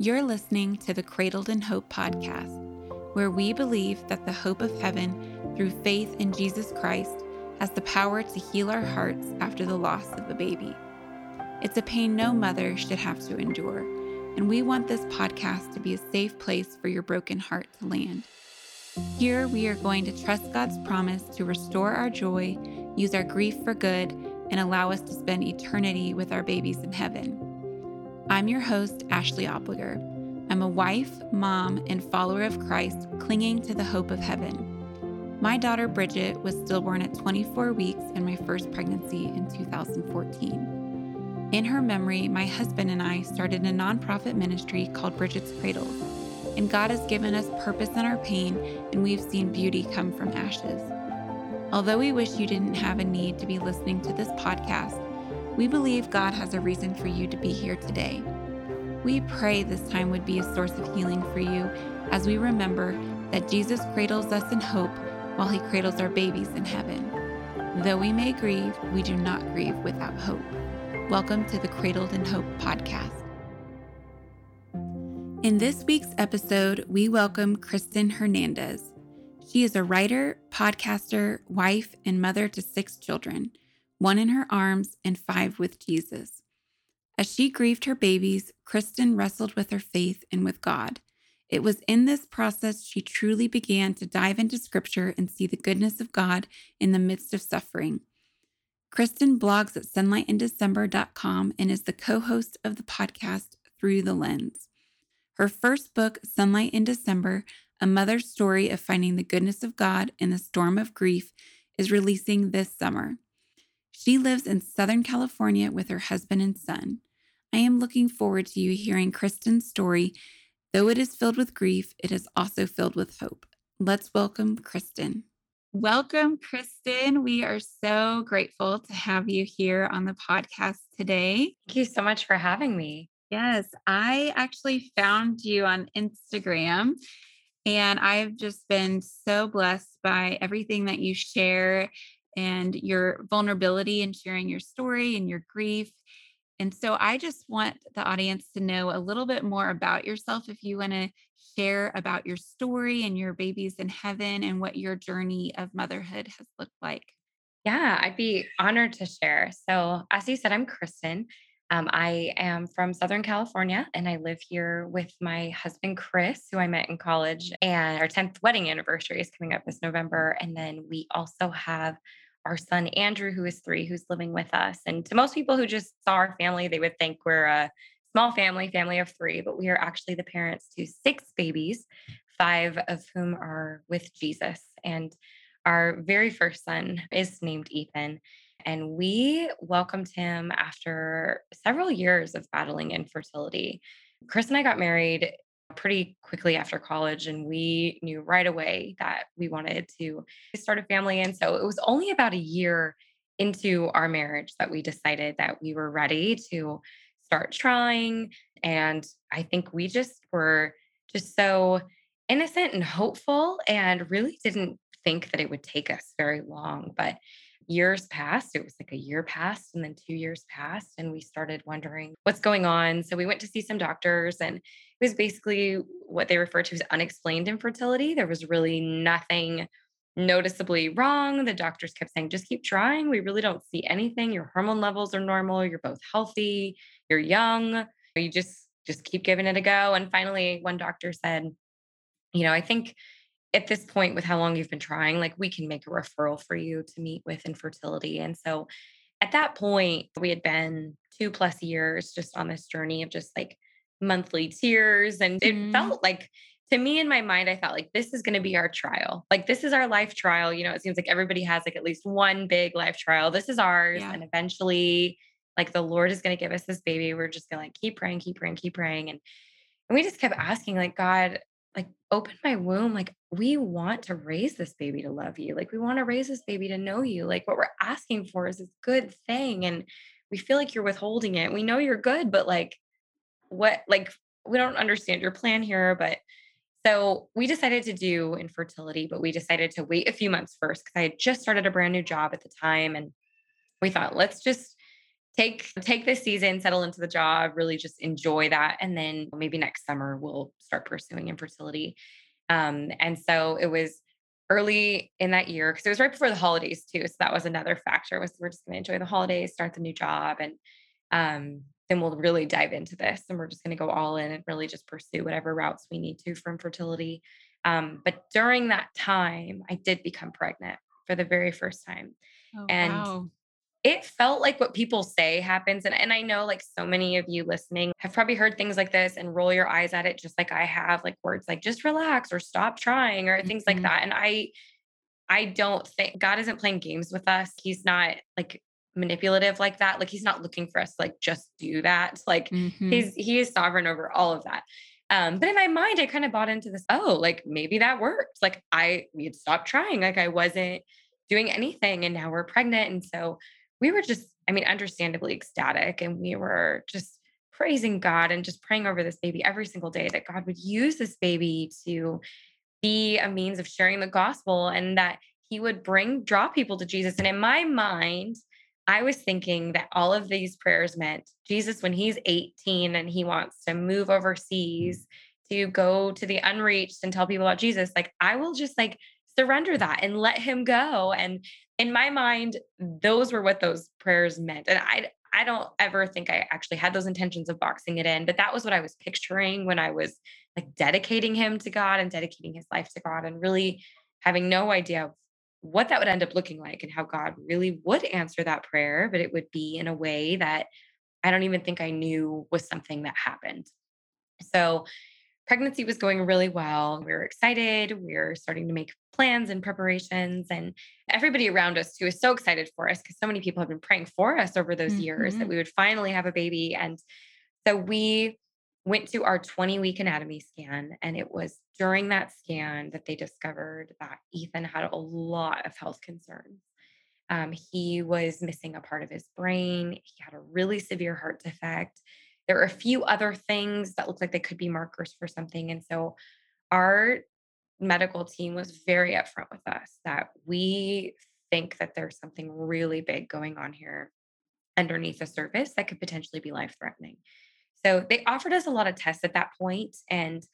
You're listening to the Cradled in Hope podcast, where we believe that the hope of heaven through faith in Jesus Christ has the power to heal our hearts after the loss of a baby. It's a pain no mother should have to endure, and we want this podcast to be a safe place for your broken heart to land. Here, we are going to trust God's promise to restore our joy, use our grief for good, and allow us to spend eternity with our babies in heaven. I'm your host, Ashley Opliger. I'm a wife, mom, and follower of Christ clinging to the hope of heaven. My daughter Bridget was stillborn at 24 weeks in my first pregnancy in 2014. In her memory, my husband and I started a nonprofit ministry called Bridget's Cradle, and God has given us purpose in our pain, and we've seen beauty come from ashes. Although we wish you didn't have a need to be listening to this podcast, we believe God has a reason for you to be here today. We pray this time would be a source of healing for you as we remember that Jesus cradles us in hope while he cradles our babies in heaven. Though we may grieve, we do not grieve without hope. Welcome to the Cradled in Hope podcast. In this week's episode, we welcome Kristen Hernandez. She is a writer, podcaster, wife, and mother to six children, one in her arms and five with Jesus. As she grieved her babies, Kristen wrestled with her faith and with God. It was in this process she truly began to dive into scripture and see the goodness of God in the midst of suffering. Kristen blogs at sunlightindecember.com and is the co host of the podcast Through the Lens. Her first book, Sunlight in December A Mother's Story of Finding the Goodness of God in the Storm of Grief, is releasing this summer. She lives in Southern California with her husband and son. I am looking forward to you hearing Kristen's story Though it is filled with grief, it is also filled with hope. Let's welcome Kristen. Welcome, Kristen. We are so grateful to have you here on the podcast today. Thank you so much for having me. Yes, I actually found you on Instagram and I've just been so blessed by everything that you share and your vulnerability and sharing your story and your grief. And so I just want the audience to know a little bit more about yourself. If you want to share about your story and your babies in heaven and what your journey of motherhood has looked like. Yeah, I'd be honored to share. So, as you said, I'm Kristen. Um, I am from Southern California and I live here with my husband, Chris, who I met in college. And our 10th wedding anniversary is coming up this November. And then we also have our son Andrew, who is three, who's living with us. And to most people who just saw our family, they would think we're a small family, family of three, but we are actually the parents to six babies, five of whom are with Jesus. And our very first son is named Ethan. And we welcomed him after several years of battling infertility. Chris and I got married pretty quickly after college and we knew right away that we wanted to start a family and so it was only about a year into our marriage that we decided that we were ready to start trying and i think we just were just so innocent and hopeful and really didn't think that it would take us very long but years passed. It was like a year passed and then two years passed. And we started wondering what's going on. So we went to see some doctors and it was basically what they refer to as unexplained infertility. There was really nothing noticeably wrong. The doctors kept saying, just keep trying. We really don't see anything. Your hormone levels are normal. You're both healthy. You're young. You just just keep giving it a go. And finally, one doctor said, you know, I think at this point with how long you've been trying like we can make a referral for you to meet with infertility and so at that point we had been two plus years just on this journey of just like monthly tears and it mm. felt like to me in my mind i thought like this is going to be our trial like this is our life trial you know it seems like everybody has like at least one big life trial this is ours yeah. and eventually like the lord is going to give us this baby we're just going to like keep praying keep praying keep praying and and we just kept asking like god like open my womb like we want to raise this baby to love you like we want to raise this baby to know you like what we're asking for is this good thing and we feel like you're withholding it we know you're good but like what like we don't understand your plan here but so we decided to do infertility but we decided to wait a few months first because i had just started a brand new job at the time and we thought let's just take take this season, settle into the job, really just enjoy that. And then maybe next summer we'll start pursuing infertility. Um, and so it was early in that year because it was right before the holidays too. So that was another factor was we're just going to enjoy the holidays, start the new job, and um, then we'll really dive into this and we're just going to go all in and really just pursue whatever routes we need to from infertility. Um, but during that time, I did become pregnant for the very first time. Oh, and wow. It felt like what people say happens. And, and I know like so many of you listening have probably heard things like this and roll your eyes at it, just like I have, like words like just relax or stop trying or mm-hmm. things like mm-hmm. that. And I, I don't think God isn't playing games with us. He's not like manipulative like that. Like he's not looking for us to like just do that. Like mm-hmm. he's he is sovereign over all of that. Um, but in my mind, I kind of bought into this, oh, like maybe that worked. Like I we had stopped trying, like I wasn't doing anything, and now we're pregnant. And so we were just, I mean, understandably ecstatic. And we were just praising God and just praying over this baby every single day that God would use this baby to be a means of sharing the gospel and that he would bring draw people to Jesus. And in my mind, I was thinking that all of these prayers meant Jesus, when he's 18 and he wants to move overseas to go to the unreached and tell people about Jesus, like I will just like surrender that and let him go. And in my mind, those were what those prayers meant. And I I don't ever think I actually had those intentions of boxing it in, but that was what I was picturing when I was like dedicating him to God and dedicating his life to God and really having no idea what that would end up looking like and how God really would answer that prayer, but it would be in a way that I don't even think I knew was something that happened. So, pregnancy was going really well. We were excited. We were starting to make plans and preparations, and everybody around us who was so excited for us because so many people have been praying for us over those mm-hmm. years that mm-hmm. we would finally have a baby. And so we went to our 20 week anatomy scan and it was during that scan that they discovered that ethan had a lot of health concerns um, he was missing a part of his brain he had a really severe heart defect there were a few other things that looked like they could be markers for something and so our medical team was very upfront with us that we think that there's something really big going on here underneath the surface that could potentially be life threatening so they offered us a lot of tests at that point and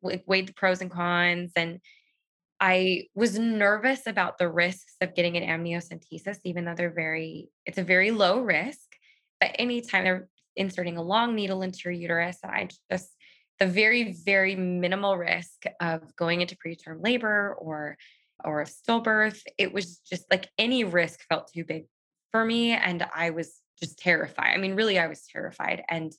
weighed the pros and cons. And I was nervous about the risks of getting an amniocentesis, even though they're very, it's a very low risk. But anytime they're inserting a long needle into your uterus, I just, the very, very minimal risk of going into preterm labor or or of stillbirth, it was just like any risk felt too big for me. And I was just terrified. I mean, really, I was terrified. And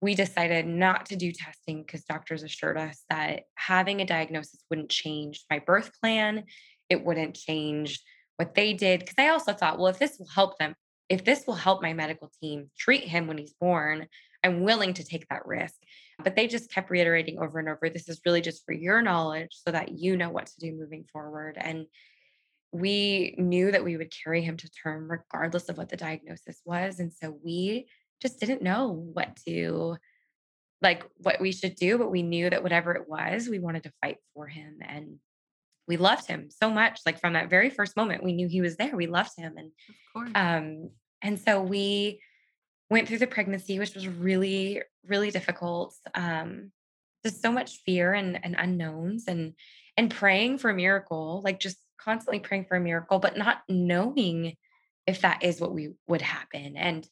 we decided not to do testing because doctors assured us that having a diagnosis wouldn't change my birth plan. It wouldn't change what they did. Because I also thought, well, if this will help them, if this will help my medical team treat him when he's born, I'm willing to take that risk. But they just kept reiterating over and over this is really just for your knowledge so that you know what to do moving forward. And we knew that we would carry him to term regardless of what the diagnosis was. And so we just didn't know what to like what we should do, but we knew that whatever it was, we wanted to fight for him and we loved him so much. Like from that very first moment, we knew he was there. We loved him. And of course. um, and so we went through the pregnancy, which was really, really difficult. Um, just so much fear and, and unknowns and and praying for a miracle, like just constantly praying for a miracle, but not knowing if that is what we would happen. And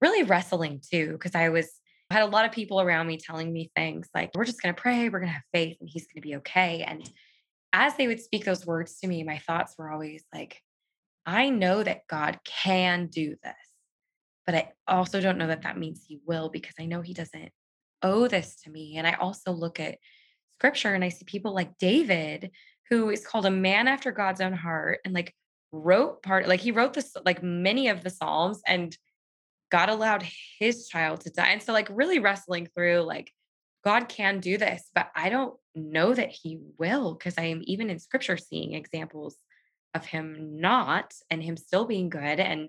really wrestling too, because I was I had a lot of people around me telling me things like, we're just going to pray, we're going to have faith, and he's going to be okay. And as they would speak those words to me, my thoughts were always like, I know that God can do this, but I also don't know that that means he will because I know he doesn't owe this to me. And I also look at scripture and I see people like David, who is called a man after God's own heart and like wrote part, like he wrote this, like many of the Psalms and God allowed his child to die. And so, like, really wrestling through, like, God can do this, but I don't know that he will because I am even in scripture seeing examples of him not and him still being good. And,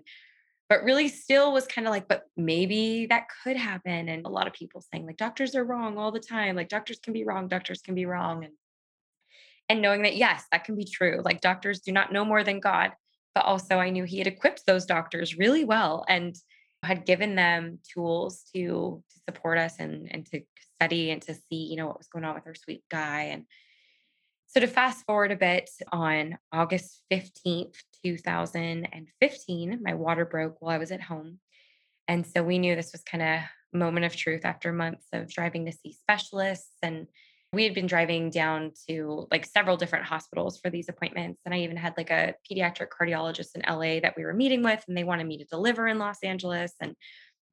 but really still was kind of like, but maybe that could happen. And a lot of people saying, like, doctors are wrong all the time. Like, doctors can be wrong, doctors can be wrong. And, and knowing that, yes, that can be true. Like, doctors do not know more than God. But also, I knew he had equipped those doctors really well. And had given them tools to, to support us and, and to study and to see, you know, what was going on with our sweet guy. And so to fast forward a bit on August 15th, 2015, my water broke while I was at home. And so we knew this was kind of moment of truth after months of driving to see specialists and we had been driving down to like several different hospitals for these appointments and i even had like a pediatric cardiologist in la that we were meeting with and they wanted me to deliver in los angeles and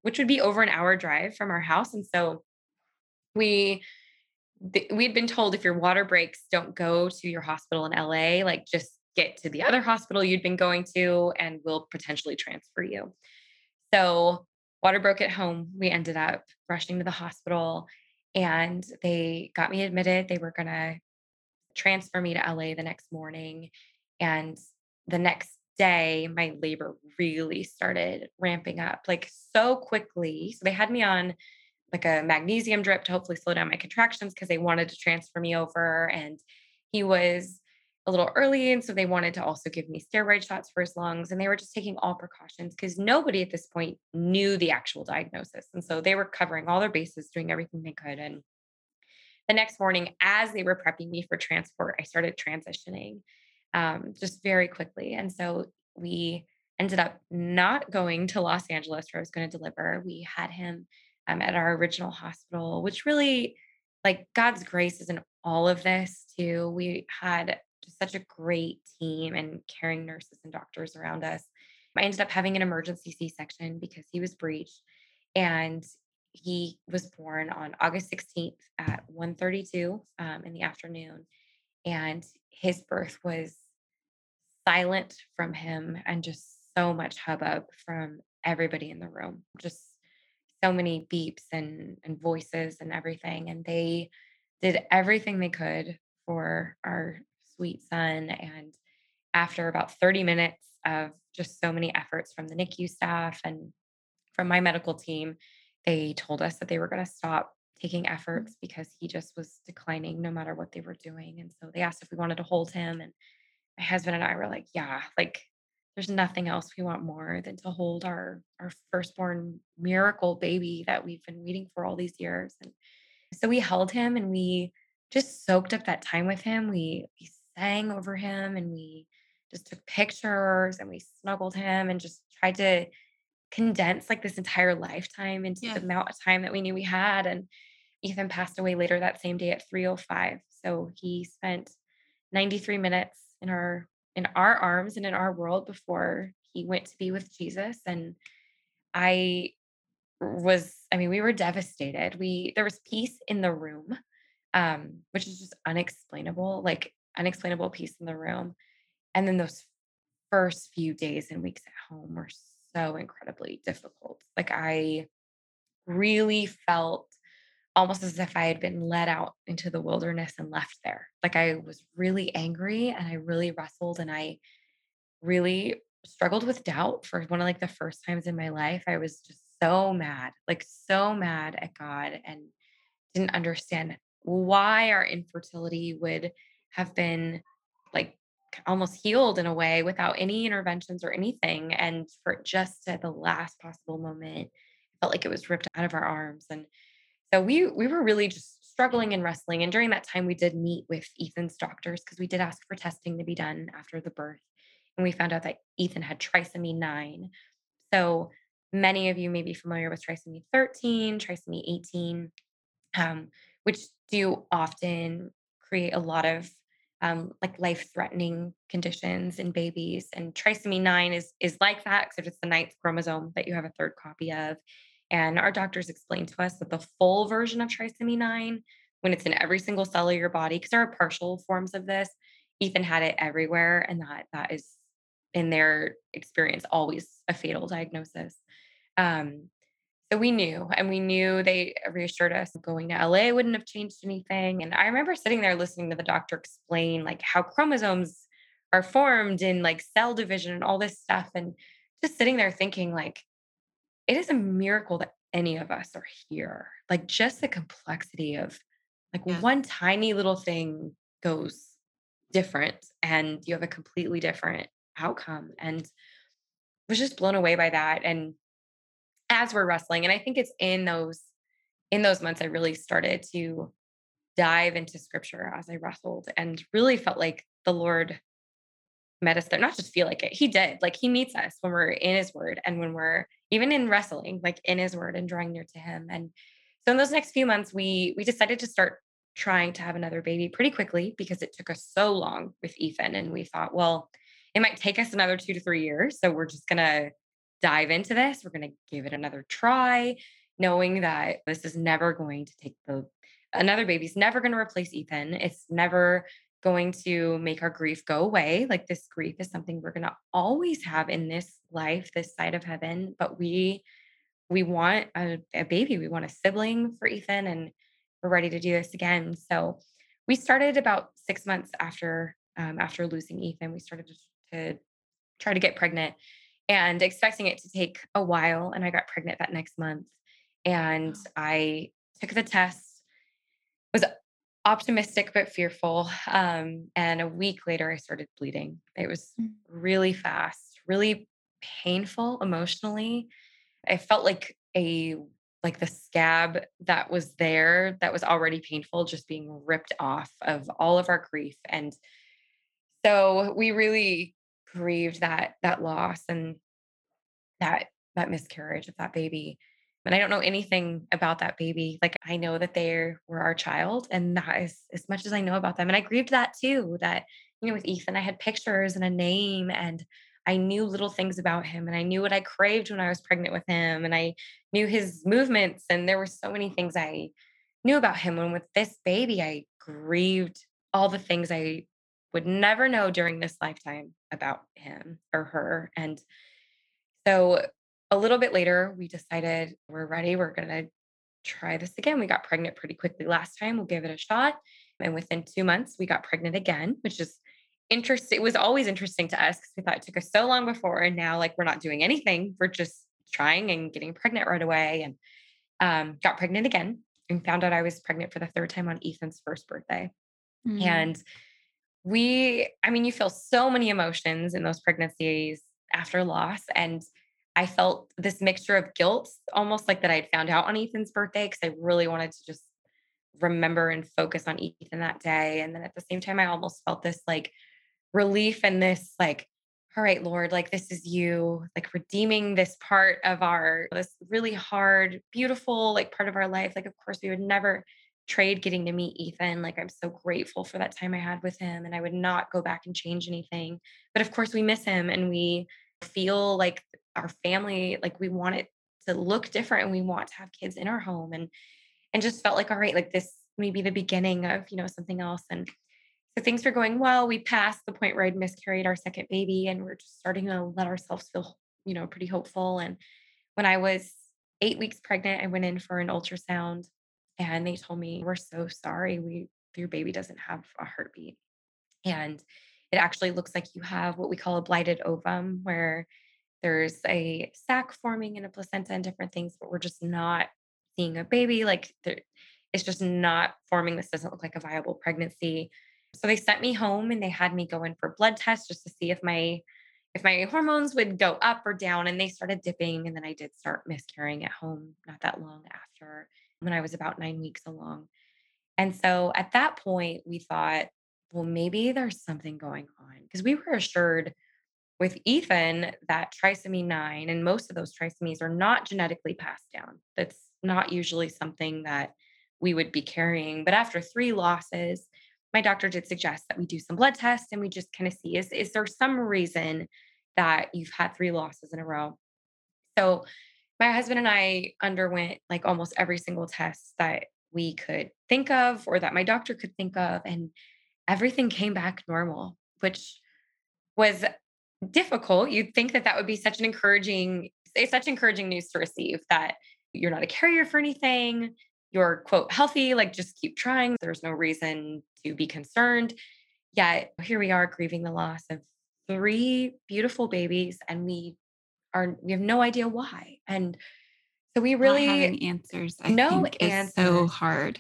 which would be over an hour drive from our house and so we we had been told if your water breaks don't go to your hospital in la like just get to the other hospital you'd been going to and we'll potentially transfer you. So water broke at home. We ended up rushing to the hospital and they got me admitted. They were going to transfer me to LA the next morning. And the next day, my labor really started ramping up like so quickly. So they had me on like a magnesium drip to hopefully slow down my contractions because they wanted to transfer me over. And he was a little early. And so they wanted to also give me steroid shots for his lungs. And they were just taking all precautions because nobody at this point knew the actual diagnosis. And so they were covering all their bases, doing everything they could. And the next morning, as they were prepping me for transport, I started transitioning um, just very quickly. And so we ended up not going to Los Angeles where I was going to deliver. We had him um, at our original hospital, which really, like God's grace is in all of this too. We had just such a great team and caring nurses and doctors around us. I ended up having an emergency C section because he was breached. And he was born on August 16th at 1:32 um, in the afternoon, and his birth was silent from him and just so much hubbub from everybody in the room. Just so many beeps and and voices and everything, and they did everything they could for our sweet son. And after about 30 minutes of just so many efforts from the NICU staff and from my medical team, they told us that they were going to stop taking mm. efforts because he just was declining no matter what they were doing. And so they asked if we wanted to hold him. And my husband and I were like, yeah, like there's nothing else we want more than to hold our our firstborn miracle baby that we've been waiting for all these years. And so we held him and we just soaked up that time with him. We we sang over him and we just took pictures and we snuggled him and just tried to condense like this entire lifetime into yeah. the amount of time that we knew we had. And Ethan passed away later that same day at 305. So he spent 93 minutes in our in our arms and in our world before he went to be with Jesus. And I was, I mean, we were devastated. We there was peace in the room, um, which is just unexplainable. Like unexplainable peace in the room. And then those first few days and weeks at home were so incredibly difficult. Like I really felt almost as if I had been led out into the wilderness and left there. Like I was really angry and I really wrestled and I really struggled with doubt for one of like the first times in my life. I was just so mad, like so mad at God and didn't understand why our infertility would have been like almost healed in a way without any interventions or anything. And for just at the last possible moment, felt like it was ripped out of our arms. And so we we were really just struggling and wrestling. And during that time, we did meet with Ethan's doctors because we did ask for testing to be done after the birth. And we found out that Ethan had trisomy 9. So many of you may be familiar with trisomy 13, trisomy 18, um, which do often create a lot of um, like life-threatening conditions in babies. And trisomy 9 is is like that, except it's the ninth chromosome that you have a third copy of. And our doctors explained to us that the full version of trisomy 9, when it's in every single cell of your body, because there are partial forms of this, Ethan had it everywhere, and that that is in their experience always a fatal diagnosis. Um, so we knew, and we knew they reassured us going to LA wouldn't have changed anything. And I remember sitting there listening to the doctor explain like how chromosomes are formed in like cell division and all this stuff. And just sitting there thinking, like, it is a miracle that any of us are here. Like, just the complexity of like yeah. one tiny little thing goes different and you have a completely different outcome. And was just blown away by that. And as we're wrestling. And I think it's in those in those months I really started to dive into scripture as I wrestled and really felt like the Lord met us there. Not just feel like it, He did. Like He meets us when we're in His Word and when we're even in wrestling, like in His Word and drawing near to Him. And so in those next few months, we we decided to start trying to have another baby pretty quickly because it took us so long with Ethan, and we thought, well, it might take us another two to three years, so we're just gonna dive into this. We're gonna give it another try, knowing that this is never going to take the another baby's never going to replace Ethan. It's never going to make our grief go away. Like this grief is something we're going to always have in this life, this side of heaven, but we we want a, a, baby. We want a sibling for Ethan and we're ready to do this again. So we started about 6 months after um, after losing Ethan. We started to, to try to get pregnant and expecting it to take a while and I got pregnant that next month. And I took the test was optimistic but fearful. Um, and a week later, I started bleeding. It was mm. really fast, really painful emotionally. I felt like a like the scab that was there that was already painful just being ripped off of all of our grief and so we really grieved that that loss and that that miscarriage of that baby and I don't know anything about that baby. Like I know that they were our child, and that is as much as I know about them. And I grieved that too. That you know, with Ethan, I had pictures and a name, and I knew little things about him, and I knew what I craved when I was pregnant with him, and I knew his movements, and there were so many things I knew about him. And with this baby, I grieved all the things I would never know during this lifetime about him or her. And so a little bit later, we decided we're ready. We're going to try this again. We got pregnant pretty quickly last time. We'll give it a shot. And within two months, we got pregnant again, which is interesting. It was always interesting to us because we thought it took us so long before. And now, like, we're not doing anything. We're just trying and getting pregnant right away. And um, got pregnant again and found out I was pregnant for the third time on Ethan's first birthday. Mm-hmm. And we, I mean, you feel so many emotions in those pregnancies after loss. And I felt this mixture of guilt, almost like that I'd found out on Ethan's birthday, because I really wanted to just remember and focus on Ethan that day. And then at the same time, I almost felt this like relief and this like, all right, Lord, like this is you, like redeeming this part of our, this really hard, beautiful, like part of our life. Like, of course, we would never trade getting to meet Ethan. Like, I'm so grateful for that time I had with him, and I would not go back and change anything. But of course, we miss him and we feel like our family like we want it to look different and we want to have kids in our home and and just felt like all right like this may be the beginning of you know something else and so things were going well we passed the point where i'd miscarried our second baby and we're just starting to let ourselves feel you know pretty hopeful and when i was eight weeks pregnant i went in for an ultrasound and they told me we're so sorry we your baby doesn't have a heartbeat and it actually looks like you have what we call a blighted ovum where there's a sac forming in a placenta and different things, but we're just not seeing a baby. Like it's just not forming. This doesn't look like a viable pregnancy. So they sent me home and they had me go in for blood tests just to see if my if my hormones would go up or down and they started dipping and then I did start miscarrying at home not that long after when I was about 9 weeks along. And so at that point we thought well maybe there's something going on because we were assured with Ethan, that trisomy 9 and most of those trisomies are not genetically passed down. That's not usually something that we would be carrying. But after three losses, my doctor did suggest that we do some blood tests and we just kind of see is, is there some reason that you've had three losses in a row? So my husband and I underwent like almost every single test that we could think of or that my doctor could think of. And everything came back normal, which was difficult. You'd think that that would be such an encouraging, it's such encouraging news to receive that you're not a carrier for anything. You're quote healthy, like just keep trying. There's no reason to be concerned. Yet here we are grieving the loss of three beautiful babies, and we are we have no idea why. And so we really not having answers. I no think answers. so hard.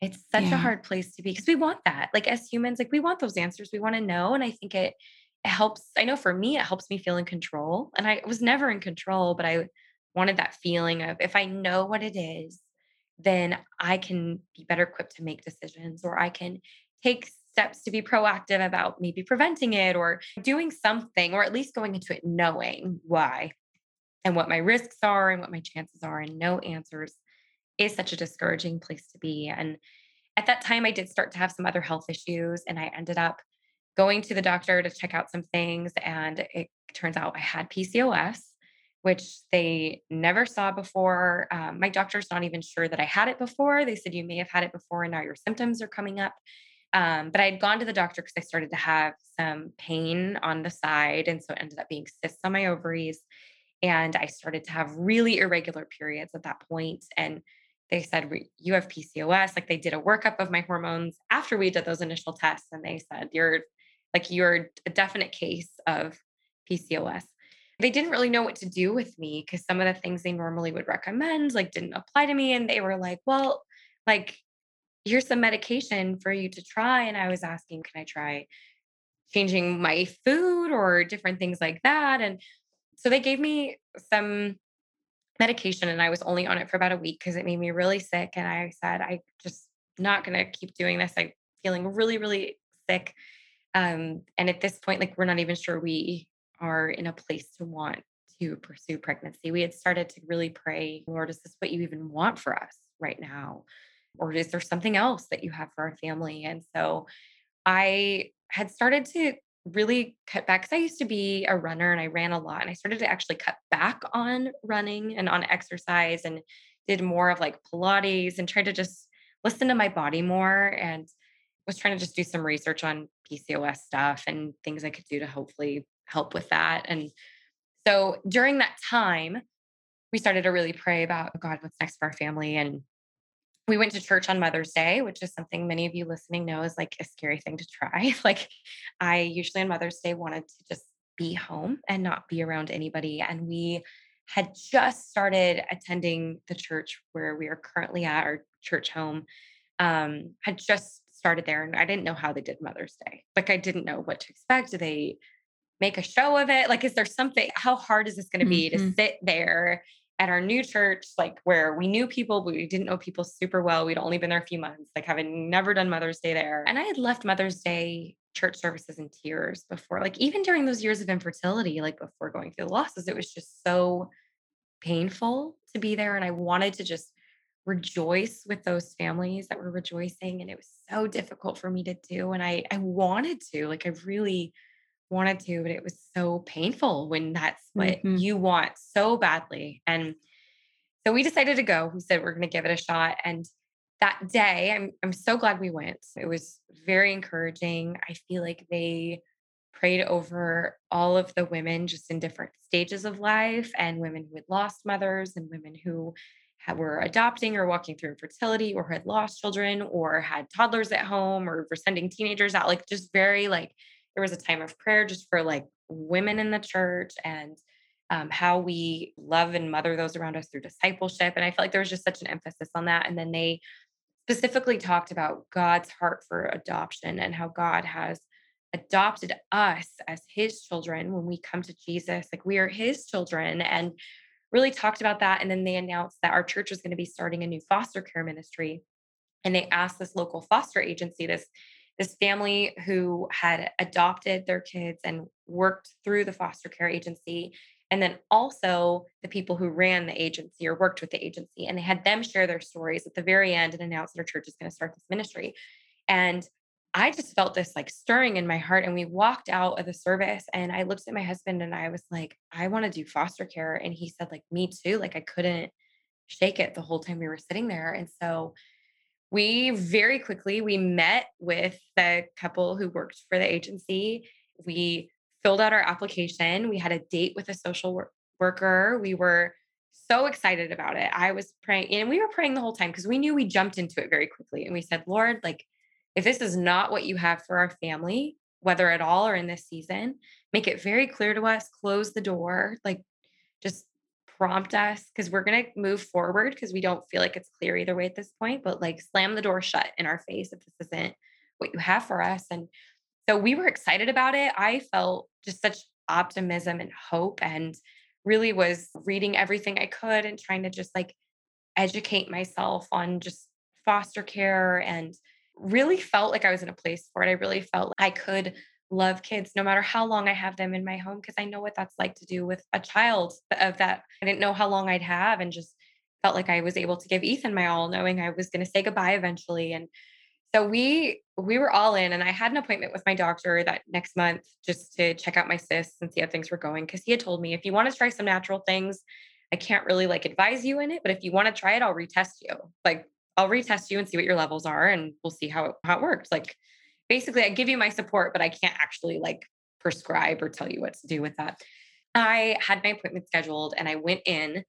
It's such yeah. a hard place to be because we want that. Like as humans, like we want those answers. We want to know. And I think it it helps. I know for me, it helps me feel in control. And I was never in control, but I wanted that feeling of if I know what it is, then I can be better equipped to make decisions or I can take steps to be proactive about maybe preventing it or doing something, or at least going into it knowing why and what my risks are and what my chances are, and no answers is such a discouraging place to be. And at that time, I did start to have some other health issues, and I ended up going to the doctor to check out some things. And it turns out I had PCOS, which they never saw before. Um, my doctor's not even sure that I had it before. They said, You may have had it before, and now your symptoms are coming up. Um, but I had gone to the doctor because I started to have some pain on the side. And so it ended up being cysts on my ovaries. And I started to have really irregular periods at that point. And they said, You have PCOS. Like they did a workup of my hormones after we did those initial tests. And they said, You're like, you're a definite case of PCOS. They didn't really know what to do with me because some of the things they normally would recommend, like, didn't apply to me. And they were like, Well, like, here's some medication for you to try. And I was asking, Can I try changing my food or different things like that? And so they gave me some medication and I was only on it for about a week because it made me really sick. And I said, I just not going to keep doing this. I'm feeling really, really sick. Um, and at this point, like we're not even sure we are in a place to want to pursue pregnancy. We had started to really pray, Lord, is this what you even want for us right now? Or is there something else that you have for our family? And so I had started to really cut back because I used to be a runner and I ran a lot. And I started to actually cut back on running and on exercise and did more of like Pilates and tried to just listen to my body more and was trying to just do some research on PCOS stuff and things I could do to hopefully help with that. And so during that time, we started to really pray about oh, God, what's next for our family. And we went to church on Mother's Day, which is something many of you listening know is like a scary thing to try. like, I usually on Mother's Day wanted to just be home and not be around anybody. And we had just started attending the church where we are currently at, our church home, um, had just started there. And I didn't know how they did Mother's Day. Like, I didn't know what to expect. Do they make a show of it? Like, is there something? How hard is this going to be mm-hmm. to sit there at our new church, like where we knew people, but we didn't know people super well. We'd only been there a few months, like having never done Mother's Day there. And I had left Mother's Day church services in tears before, like even during those years of infertility, like before going through the losses, it was just so painful to be there. And I wanted to just rejoice with those families that were rejoicing. And it was so difficult for me to do. And I I wanted to, like I really wanted to, but it was so painful when that's what mm-hmm. you want so badly. And so we decided to go. We said we're going to give it a shot. And that day, I'm I'm so glad we went. It was very encouraging. I feel like they prayed over all of the women just in different stages of life and women who had lost mothers and women who had, were adopting or walking through infertility or had lost children or had toddlers at home or were sending teenagers out like just very like there was a time of prayer just for like women in the church and um, how we love and mother those around us through discipleship. And I felt like there was just such an emphasis on that. And then they specifically talked about God's heart for adoption and how God has adopted us as his children when we come to Jesus. Like we are his children and really talked about that. And then they announced that our church was going to be starting a new foster care ministry. And they asked this local foster agency, this this family who had adopted their kids and worked through the foster care agency and then also the people who ran the agency or worked with the agency and they had them share their stories at the very end and announce that our church is going to start this ministry. And i just felt this like stirring in my heart and we walked out of the service and i looked at my husband and i was like i want to do foster care and he said like me too like i couldn't shake it the whole time we were sitting there and so we very quickly we met with the couple who worked for the agency. We filled out our application. We had a date with a social wor- worker. We were so excited about it. I was praying and we were praying the whole time because we knew we jumped into it very quickly and we said lord like if this is not what you have for our family whether at all or in this season make it very clear to us close the door like just prompt us because we're going to move forward because we don't feel like it's clear either way at this point, but like slam the door shut in our face if this isn't what you have for us. And so we were excited about it. I felt just such optimism and hope and really was reading everything I could and trying to just like educate myself on just foster care and really felt like I was in a place for it. I really felt like I could love kids no matter how long I have them in my home because I know what that's like to do with a child of that. I didn't know how long I'd have and just felt like I was able to give Ethan my all, knowing I was going to say goodbye eventually. And so we we were all in and I had an appointment with my doctor that next month just to check out my cysts and see how things were going because he had told me if you want to try some natural things, I can't really like advise you in it, but if you want to try it, I'll retest you. Like I'll retest you and see what your levels are and we'll see how how it works. Like basically I give you my support, but I can't actually like prescribe or tell you what to do with that. I had my appointment scheduled and I went in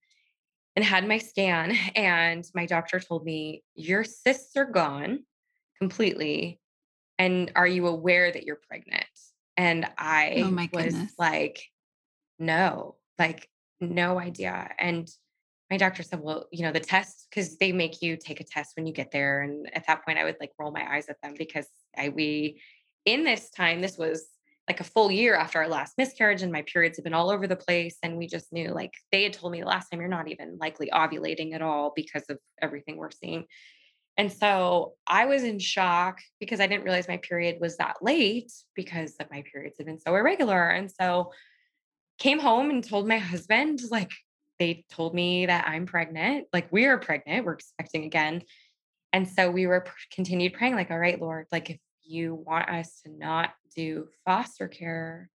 and had my scan and my doctor told me your cysts are gone completely and are you aware that you're pregnant? And Oh I my was like no, like no idea. And my doctor said, well, you know, the test, because they make you take a test when you get there. And at that point, I would like roll my eyes at them because I, we, in this time, this was like a full year after our last miscarriage and my periods had been all over the place. And we just knew like they had told me the last time you're not even likely ovulating at all because of everything we're seeing. And so I was in shock because I didn't realize my period was that late because of my periods had been so irregular. And so came home and told my husband, like, they told me that I'm pregnant. Like, we are pregnant. We're expecting again. And so we were continued praying, like, all right, Lord, like, if you want us to not do foster care,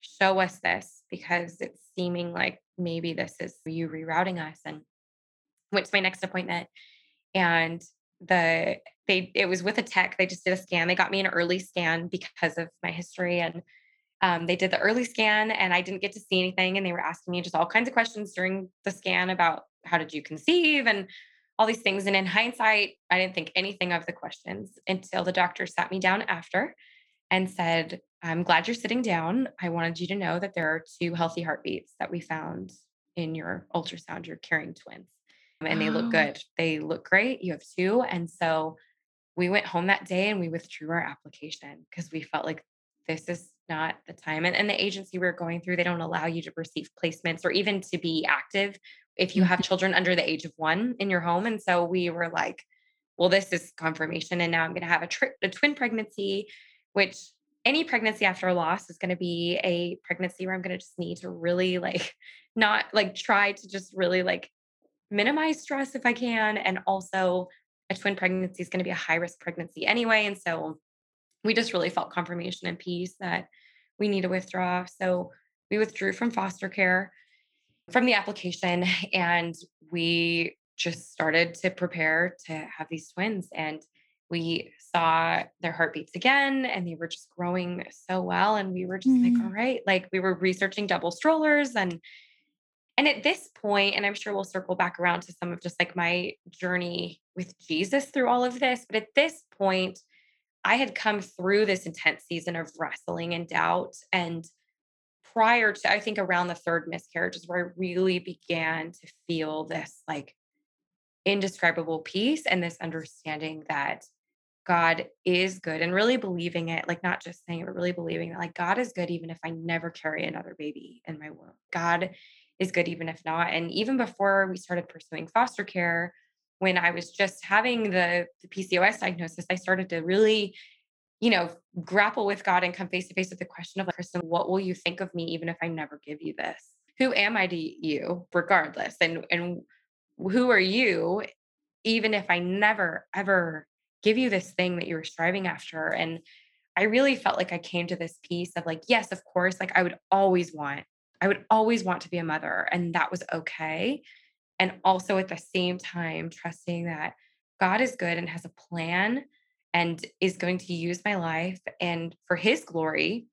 show us this because it's seeming like maybe this is you rerouting us. And went to my next appointment and the they it was with a tech they just did a scan they got me an early scan because of my history and um, they did the early scan and I didn't get to see anything. And they were asking me just all kinds of questions during the scan about how did you conceive and all these things. And in hindsight, I didn't think anything of the questions until the doctor sat me down after and said, I'm glad you're sitting down. I wanted you to know that there are two healthy heartbeats that we found in your ultrasound. You're carrying twins and they look Oh, good. They look great. You have two. And so we went home that day and we withdrew our application because we felt like this is not the time. And, and the agency we are going through, they don't allow you to receive placements or even to be active if you have children under the age of one in your home. And so we were like, well, this is confirmation. And now I'm going to have a, tri- a twin pregnancy, which any pregnancy after a loss is going to be a pregnancy where I'm going to just need to really like not like try to just really like minimize stress if I can. And also, a twin pregnancy is going to be a high risk pregnancy anyway. And so we just really felt confirmation and peace that we need to withdraw. So we withdrew from foster care from the application and we just started to prepare to have these twins. And we saw their heartbeats again and they were just growing so well. And we were just like, mm-hmm. all right, like we were researching double strollers and and at this point, and I'm sure we'll circle back around to some of just like my journey with Jesus through all of this, but at this point, I had come through this intense season of wrestling and doubt. And prior to, I think around the third miscarriage is where I really began to feel this like indescribable peace and this understanding that God is good and really believing it, like not just saying it, but really believing that like God is good even if I never carry another baby in my womb. God is good even if not. And even before we started pursuing foster care, when I was just having the, the PCOS diagnosis, I started to really, you know, grapple with God and come face to face with the question of like, Kristen, what will you think of me even if I never give you this? Who am I to you, regardless? And and who are you even if I never ever give you this thing that you were striving after. And I really felt like I came to this peace of like, yes, of course, like I would always want, I would always want to be a mother, and that was okay. And also at the same time, trusting that God is good and has a plan and is going to use my life and for his glory,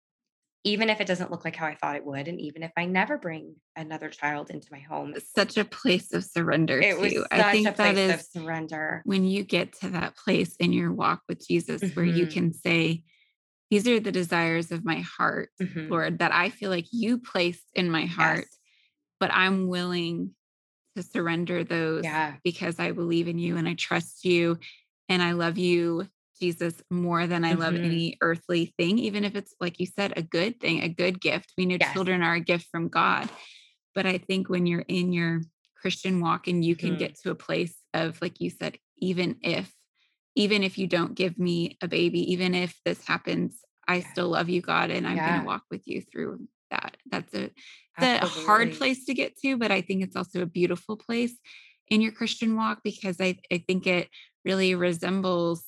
even if it doesn't look like how I thought it would. And even if I never bring another child into my home, Such a place of surrender it was too. I such a think that place of surrender. when you get to that place in your walk with Jesus where you hmm can say, These are the desires of my heart, hmm Lord, that I feel like you placed in my heart, Yes. but I'm willing to surrender those Yeah. because I believe in you and I trust you and I love you, Jesus, more than I love Mhm. any earthly thing, even if it's, like you said, a good thing, a good gift. We know Yes. children are a gift from God. But I think when you're in your Christian walk and you can Mhm. get to a place of, like you said, even if, even if you don't give me a baby, even if this happens, I Yeah. still love you, God, and I'm going to walk with you through that. That's a, the hard place to get to, but I think it's also a beautiful place in your Christian walk because I, I think it really resembles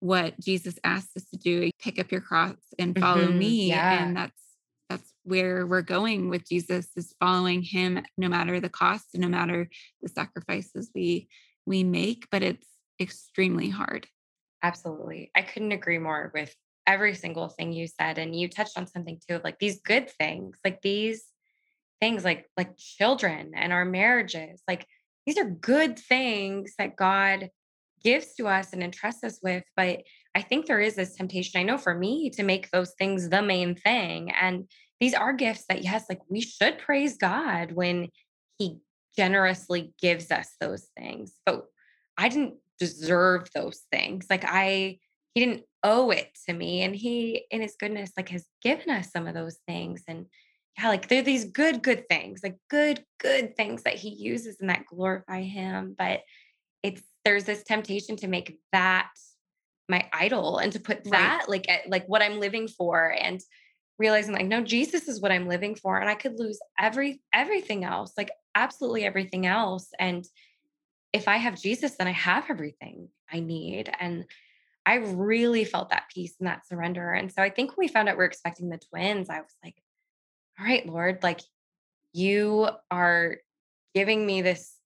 what Jesus asked us to do, pick up your cross and follow Mhm. me. Yeah. And that's that's where we're going with Jesus is following him no matter the cost and no matter the sacrifices we we make, but it's extremely hard. Absolutely. I couldn't agree more with every single thing you said. And you touched on something too, like these good things, like these things like like children and our marriages. Like these are good things that God gives to us and entrusts us with. But I think there is this temptation, I know for me, to make those things the main thing. And these are gifts that, yes, like we should praise God when He generously gives us those things. But I didn't deserve those things. Like I, He didn't owe it to me. And He, in His goodness, like has given us some of those things. And yeah, like they're these good, good things, like good, good things that He uses and that glorify Him. But it's there's this temptation to make that my idol and to put Right. that like at like what I'm living for and realizing like no Jesus is what I'm living for and I could lose every everything else like absolutely everything else and if I have Jesus then I have everything I need and I really felt that peace and that surrender and so I think when we found out we are expecting the twins I was like all right Lord like you are giving me this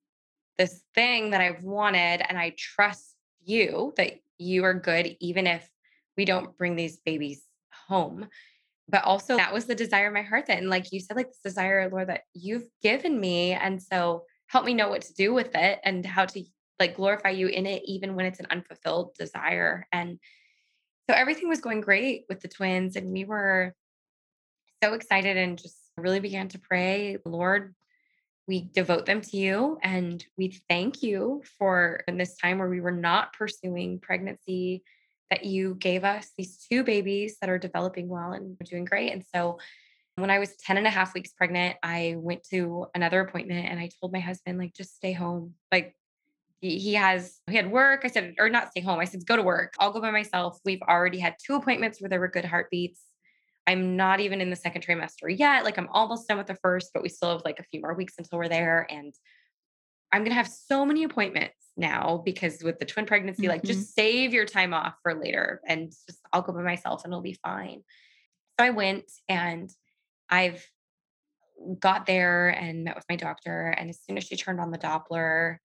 this thing that I've wanted, and I trust you that you are good, even if we don't bring these babies home. But also, that was the desire of my heart. That, and like you said, like this desire, Lord, that you've given me. And so help me know what to do with it and how to like glorify you in it, even when it's an unfulfilled desire. And so everything was going great with the twins. And we were so excited and just really began to pray, Lord, we devote them to you and we thank you for in this time where we were not pursuing pregnancy that you gave us these two babies that are developing well and doing great. And so when I was 10 and a half weeks pregnant, I went to another appointment and I told my husband, like, just stay home. Like, he has, he had work. I said, or not stay home. I said, go to work. I'll go by myself. We've already had two appointments where there were good heartbeats. I'm not even in the second trimester yet. Like I'm almost done with the first, but we still have like a few more weeks until we're there. And I'm gonna have so many appointments now because with the twin pregnancy, like Mhm. just save your time off for later and just I'll go by myself and it'll be fine. So I went and I've got there and met with my doctor. And as soon as she turned on the Doppler,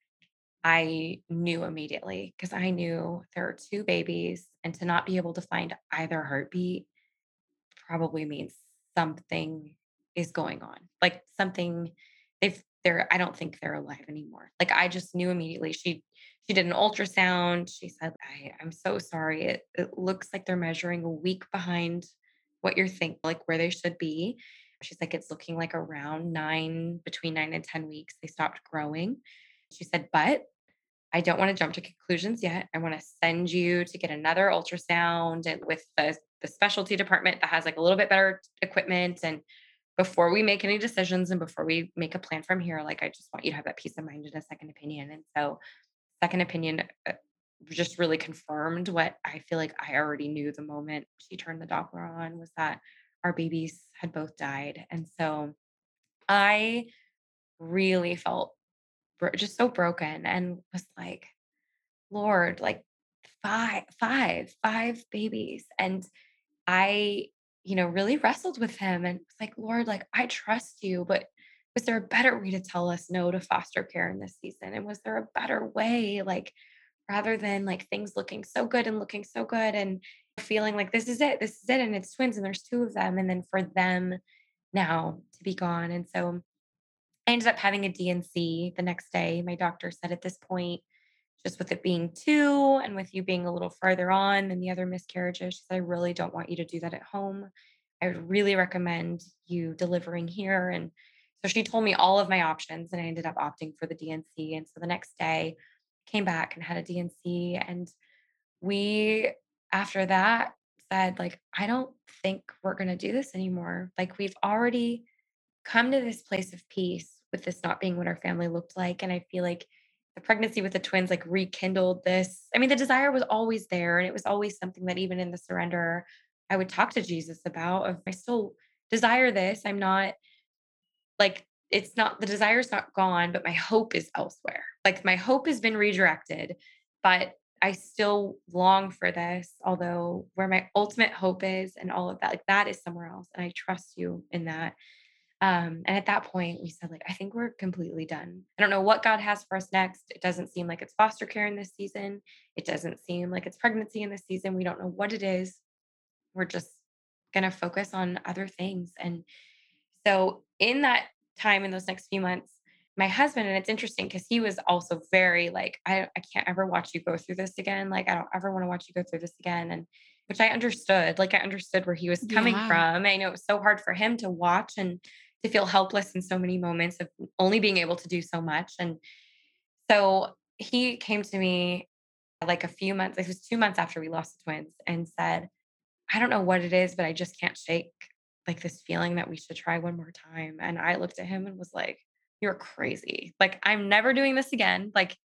I knew immediately because I knew there are two babies and to not be able to find either heartbeat probably means something is going on. Like something they've they're I don't think they're alive anymore. Like I just knew immediately. She she did an ultrasound. She said, I, I'm so sorry. It it looks like they're measuring a week behind what you're thinking, like where they should be. She's like, it's looking like around nine, between nine and 10 weeks, they stopped growing. She said, but I don't want to jump to conclusions yet. I want to send you to get another ultrasound and with the, the specialty department that has like a little bit better equipment. And before we make any decisions and before we make a plan from here, like I just want you to have that peace of mind and a second opinion. And so, second opinion uh, just really confirmed what I feel like I already knew the moment she turned the Doppler on was that our babies had both died. And so, I really felt just so broken and was like, Lord, like five, five, five babies. And I, you know, really wrestled with him and was like, Lord, like I trust you, but was there a better way to tell us no to foster care in this season? And was there a better way, like rather than like things looking so good and looking so good and feeling like this is it, this is it, and it's twins and there's two of them, and then for them now to be gone. And so I ended up having a D&C the next day. My doctor said at this point, just with it being two and with you being a little farther on than the other miscarriages, she said, I really don't want you to do that at home. I would really recommend you delivering here. And so she told me all of my options, and I ended up opting for the D&C. And so the next day, came back and had a D&C. And we, after that, said, like, I don't think we're going to do this anymore. Like, we've already come to this place of peace with this not being what our family looked like. And I feel like the pregnancy with the twins like rekindled this. I mean, the desire was always there, and it was always something that even in the surrender, I would talk to Jesus about. Of I still desire this. I'm not like it's not the desire's not gone, but my hope is elsewhere. Like my hope has been redirected, but I still long for this, although where my ultimate hope is and all of that, like that is somewhere else. And I trust you in that. Um, and at that point, we said, like, I think we're completely done. I don't know what God has for us next. It doesn't seem like it's foster care in this season. It doesn't seem like it's pregnancy in this season. We don't know what it is. We're just going to focus on other things. And so, in that time, in those next few months, my husband, and it's interesting because he was also very like, I, I can't ever watch you go through this again. Like, I don't ever want to watch you go through this again. And which I understood, like, I understood where he was coming Yeah. from. I know it was so hard for him to watch and to feel helpless in so many moments of only being able to do so much. And so he came to me like a few months, it was two months after we lost the twins and said, I don't know what it is, but I just can't shake like this feeling that we should try one more time. And I looked at him and was like, You're crazy. Like, I'm never doing this again. Like,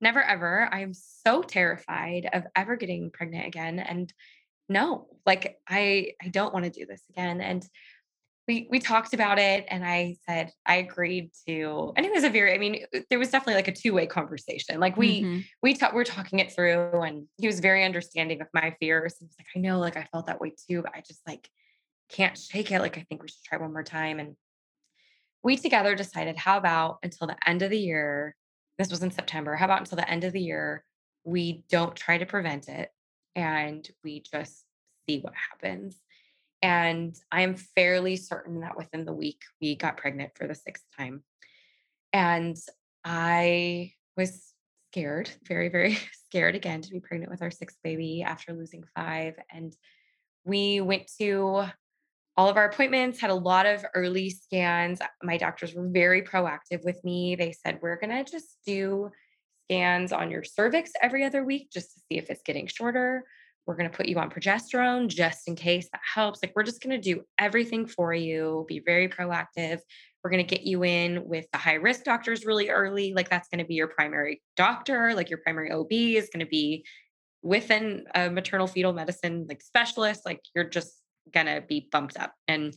never ever. I'm so terrified of ever getting pregnant again. And no, like I I don't want to do this again. And we we talked about it and I said I agreed to and it was a very I mean there was definitely like a two-way conversation. Like we Mhm. we talked we're talking it through and he was very understanding of my fears. He was like, I know, like I felt that way too, but I just like can't shake it. Like I think we should try one more time. And we together decided, how about until the end of the year? This was in September. How about until the end of the year, we don't try to prevent it and we just see what happens. And I am fairly certain that within the week we got pregnant for the sixth time. And I was scared, very, very scared again to be pregnant with our sixth baby after losing five. And we went to all of our appointments, had a lot of early scans. My doctors were very proactive with me. They said, We're going to just do scans on your cervix every other week just to see if it's getting shorter. We're going to put you on progesterone just in case that helps. Like, we're just going to do everything for you, be very proactive. We're going to get you in with the high risk doctors really early. Like, that's going to be your primary doctor, like, your primary OB is going to be within a maternal fetal medicine like specialist. Like, you're just going to be bumped up. And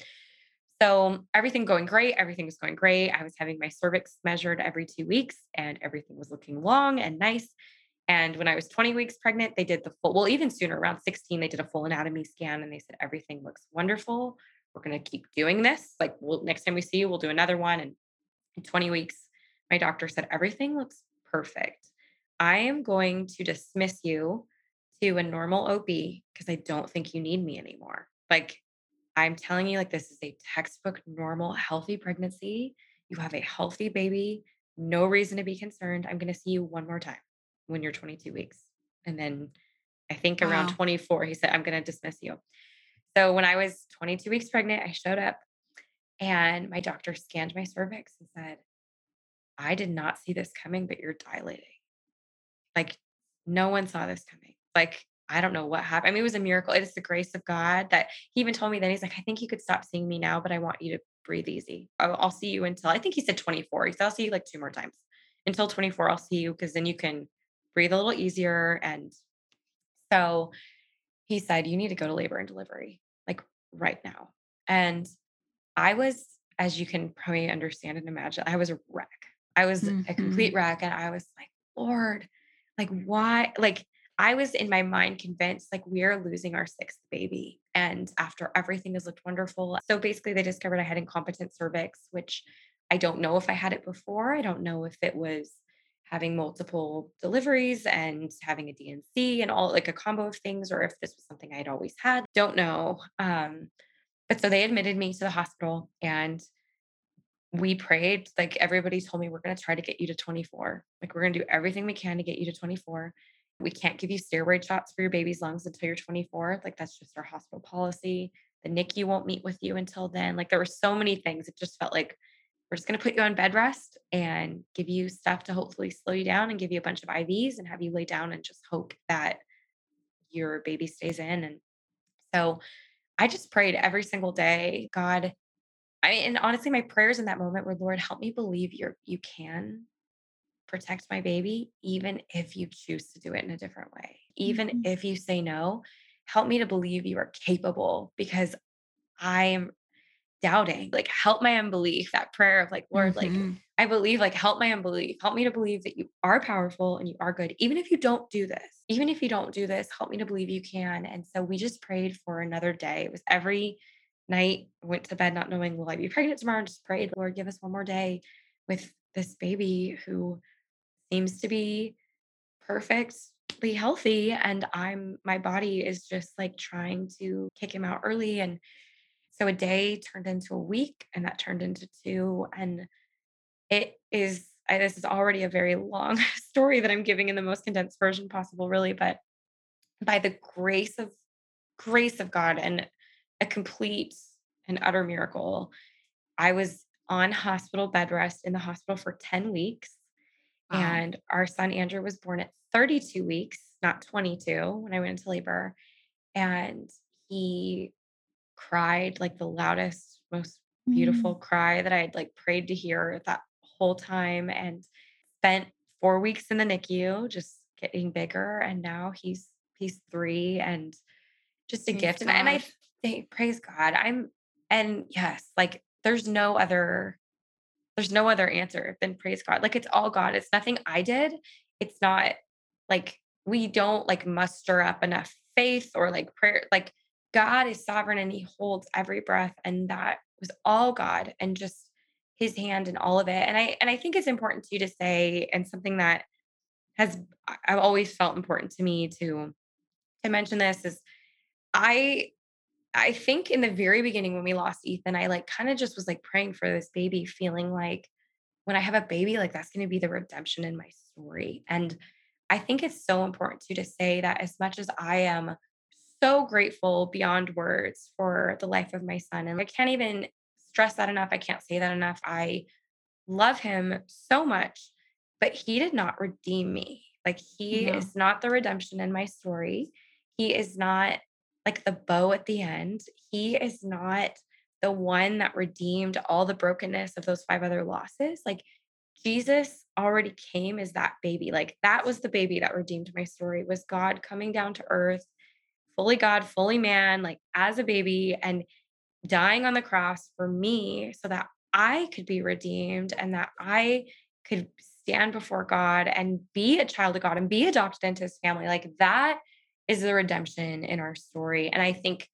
so everything going great. Everything was going great. I was having my cervix measured every two weeks and everything was looking long and nice. And when I was 20 weeks pregnant, they did the full, well, even sooner, around 16, they did a full anatomy scan and they said, everything looks wonderful. We're going to keep doing this. Like, we'll, next time we see you, we'll do another one. And in 20 weeks, my doctor said, everything looks perfect. I am going to dismiss you to a normal OB because I don't think you need me anymore. Like, I'm telling you, like, this is a textbook, normal, healthy pregnancy. You have a healthy baby, no reason to be concerned. I'm going to see you one more time when you're 22 weeks. And then I think around 24, he said, I'm going to dismiss you. So when I was 22 weeks pregnant, I showed up and my doctor scanned my cervix and said, I did not see this coming, but you're dilating. Like, no one saw this coming. Like, I don't know what happened. I mean, it was a miracle. It is the grace of God that he even told me that he's like, I think you could stop seeing me now, but I want you to breathe easy. I'll, I'll see you until I think he said 24. He said, I'll see you like two more times until 24. I'll see you because then you can breathe a little easier. And so he said, You need to go to labor and delivery, like right now. And I was, as you can probably understand and imagine, I was a wreck. I was a complete Mhm. wreck. And I was like, Lord, like, why? Like, I was in my mind convinced like we are losing our sixth baby. And after everything has looked wonderful. So basically, they discovered I had incompetent cervix, which I don't know if I had it before. I don't know if it was having multiple deliveries and having a D&C and all like a combo of things, or if this was something I'd always had. Don't know. Um, but so they admitted me to the hospital and we prayed. Like everybody told me, we're going to try to get you to 24. Like we're going to do everything we can to get you to 24. We can't give you steroid shots for your baby's lungs until you're 24. Like that's just our hospital policy. The NICU won't meet with you until then. Like there were so many things. It just felt like we're just going to put you on bed rest and give you stuff to hopefully slow you down and give you a bunch of IVs and have you lay down and just hope that your baby stays in. And so I just prayed every single day, God, I and honestly, my prayers in that moment were, Lord, help me believe you're you can protect my baby, even if you choose to do it in a different way. Even Mhm. if you say no, help me to believe you are capable because I'm doubting. Like, help my unbelief. That prayer of like, Lord, like, Mhm. I believe, like, help my unbelief. Help me to believe that you are powerful and you are good. Even if you don't do this, even if you don't do this, help me to believe you can. And so we just prayed for another day. It was every night, went to bed not knowing, will I be pregnant tomorrow? And just prayed, Lord, give us one more day with this baby who seems to be perfectly healthy. And I'm, my body is just like trying to kick him out early. And so a day turned into a week and that turned into two. And it is, I, this is already a very long story that I'm giving in the most condensed version possible, really. But by the grace of grace of God and a complete and utter miracle, I was on hospital bed rest in the hospital for 10 weeks. Wow. And our son Andrew was born at 32 weeks, not 22 when I went into labor. And he cried like the loudest, most beautiful Mm. cry that I had like prayed to hear that whole time and spent four weeks in the NICU just getting bigger. And now he's he's three and just a gift. And, and I think praise God. I'm and yes, like there's no other there's no other answer than praise God. Like it's all God. It's nothing I did. It's not like we don't like muster up enough faith or like prayer. Like God is sovereign and he holds every breath and that was all God and just his hand in all of it. And I and I think it's important to you to say and something that has I've always felt important to me to to mention this is I I think in the very beginning when we lost Ethan, I like kind of just was like praying for this baby, feeling like when I have a baby, like that's going to be the redemption in my story. And I think it's so important too to say that as much as I am so grateful beyond words for the life of my son, and I can't even stress that enough. I can't say that enough. I love him so much, but he did not redeem me. Like he No. is not the redemption in my story. He is not like the bow at the end. He is not the one that redeemed all the brokenness of those five other losses. Like Jesus already came as that baby. Like that was the baby that redeemed my story was God coming down to earth, fully God, fully man, like as a baby and dying on the cross for me so that I could be redeemed and that I could stand before God and be a child of God and be adopted into his family. Like that is the redemption in our story. And I think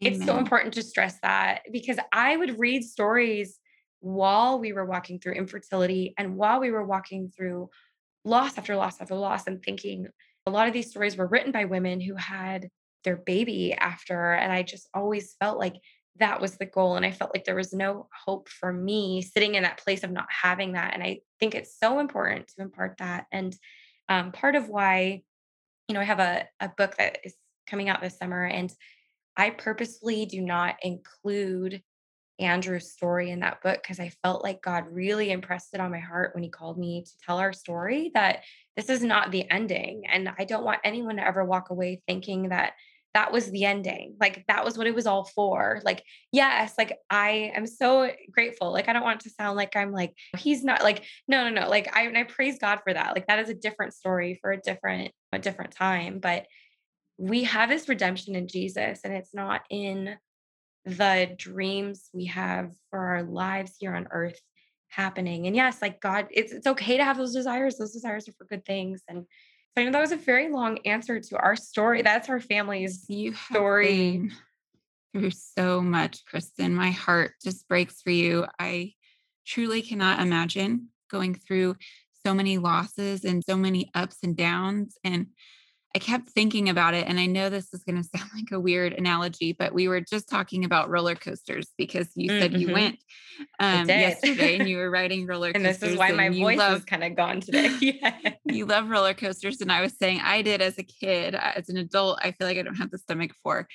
it's so important to stress that because I would read stories while we were walking through infertility and while we were walking through loss after loss after loss and thinking a lot of these stories were written by women who had their baby after and i just always felt like that was the goal and i felt like there was no hope for me sitting in that place of not having that and i think it's so important to impart that and um, part of why you know i have a, a book that is coming out this summer and i purposely do not include Andrew's story in that book because I felt like God really impressed it on my heart when he called me to tell our story that this is not the ending. And I don't want anyone to ever walk away thinking that that was the ending. Like that was what it was all for. Like, yes, like I am so grateful. Like, I don't want to sound like I'm like, he's not like, no, no, no. Like I, I praise God for that. Like that is a different story for a different, a different time. But we have this redemption in Jesus and it's not in the dreams we have for our lives here on earth happening. And yes, like God, it's it's okay to have those desires. Those desires are for good things. And so I know that was a very long answer to our story. That's our family's You story. through so much, Kristen. My heart just breaks for you. I truly cannot imagine going through so many losses and so many ups and downs. And I kept thinking about it, and I know this is gonna sound like a weird analogy, but we were just talking about roller coasters because you said you Mm-hmm. went, um, yesterday and you were riding roller coasters. and this is why my you voice is kind of gone today. yeah. you love roller coasters, and I was saying I did as a kid. Uh, As an adult, I feel like I don't have the stomach for.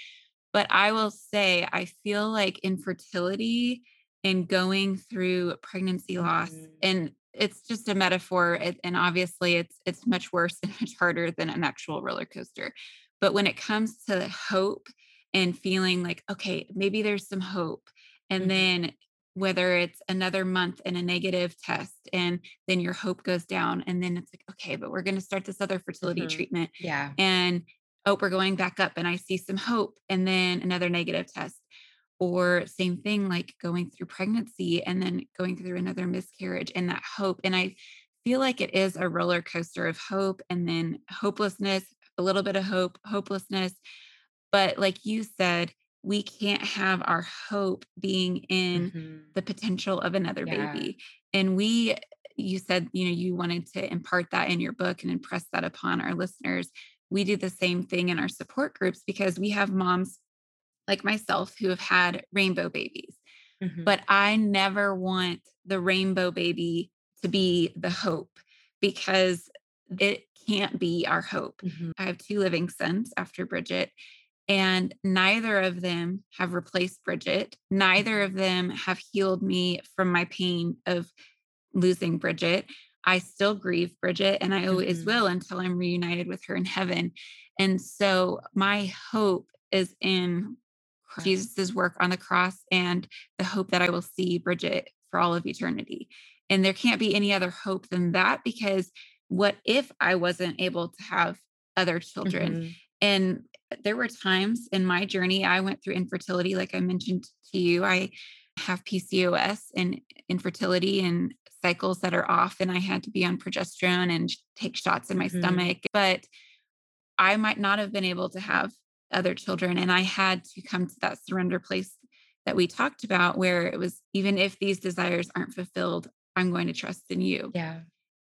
But I will say I feel like infertility and going through pregnancy loss, Mhm. and it's just a metaphor, it and obviously it's it's much worse and much harder than an actual roller coaster. But when it comes to hope and feeling like, "Okay, maybe there's some hope," and Mhm. then whether it's another month and a negative test and then your hope goes down and then it's like okay but we're going to start this other fertility Mhm. treatment Yeah. and oh we're going back up and i see some hope and then another negative test or same thing like going through pregnancy and then going through another miscarriage and that hope and i feel like it is a roller coaster of hope and then hopelessness a little bit of hope hopelessness but like you said we can't have our hope being in Mhm. the potential of another Yeah. baby and we you said you know you wanted to impart that in your book and impress that upon our listeners we do the same thing in our support groups because we have moms like myself who have had rainbow babies. Mhm. But I never want the rainbow baby to be the hope because it can't be our hope. Mhm. I have two living sons after Bridget, and neither of them have replaced Bridget. Neither Mhm. of them have healed me from my pain of losing Bridget. I still grieve Bridget, and I always Mhm. will until I'm reunited with her in heaven. And so my hope is in Jesus' work on the cross and the hope that I will see Bridget for all of eternity. And there can't be any other hope than that because what if I wasn't able to have other children? Mhm. And there were times in my journey I went through infertility, like I mentioned to you. I have PCOS and infertility and cycles that are off, and I had to be on progesterone and take shots in my Mhm. stomach. But I might not have been able to have other children. And I had to come to that surrender place that we talked about, where it was even if these desires aren't fulfilled, I'm going to trust in you Yeah.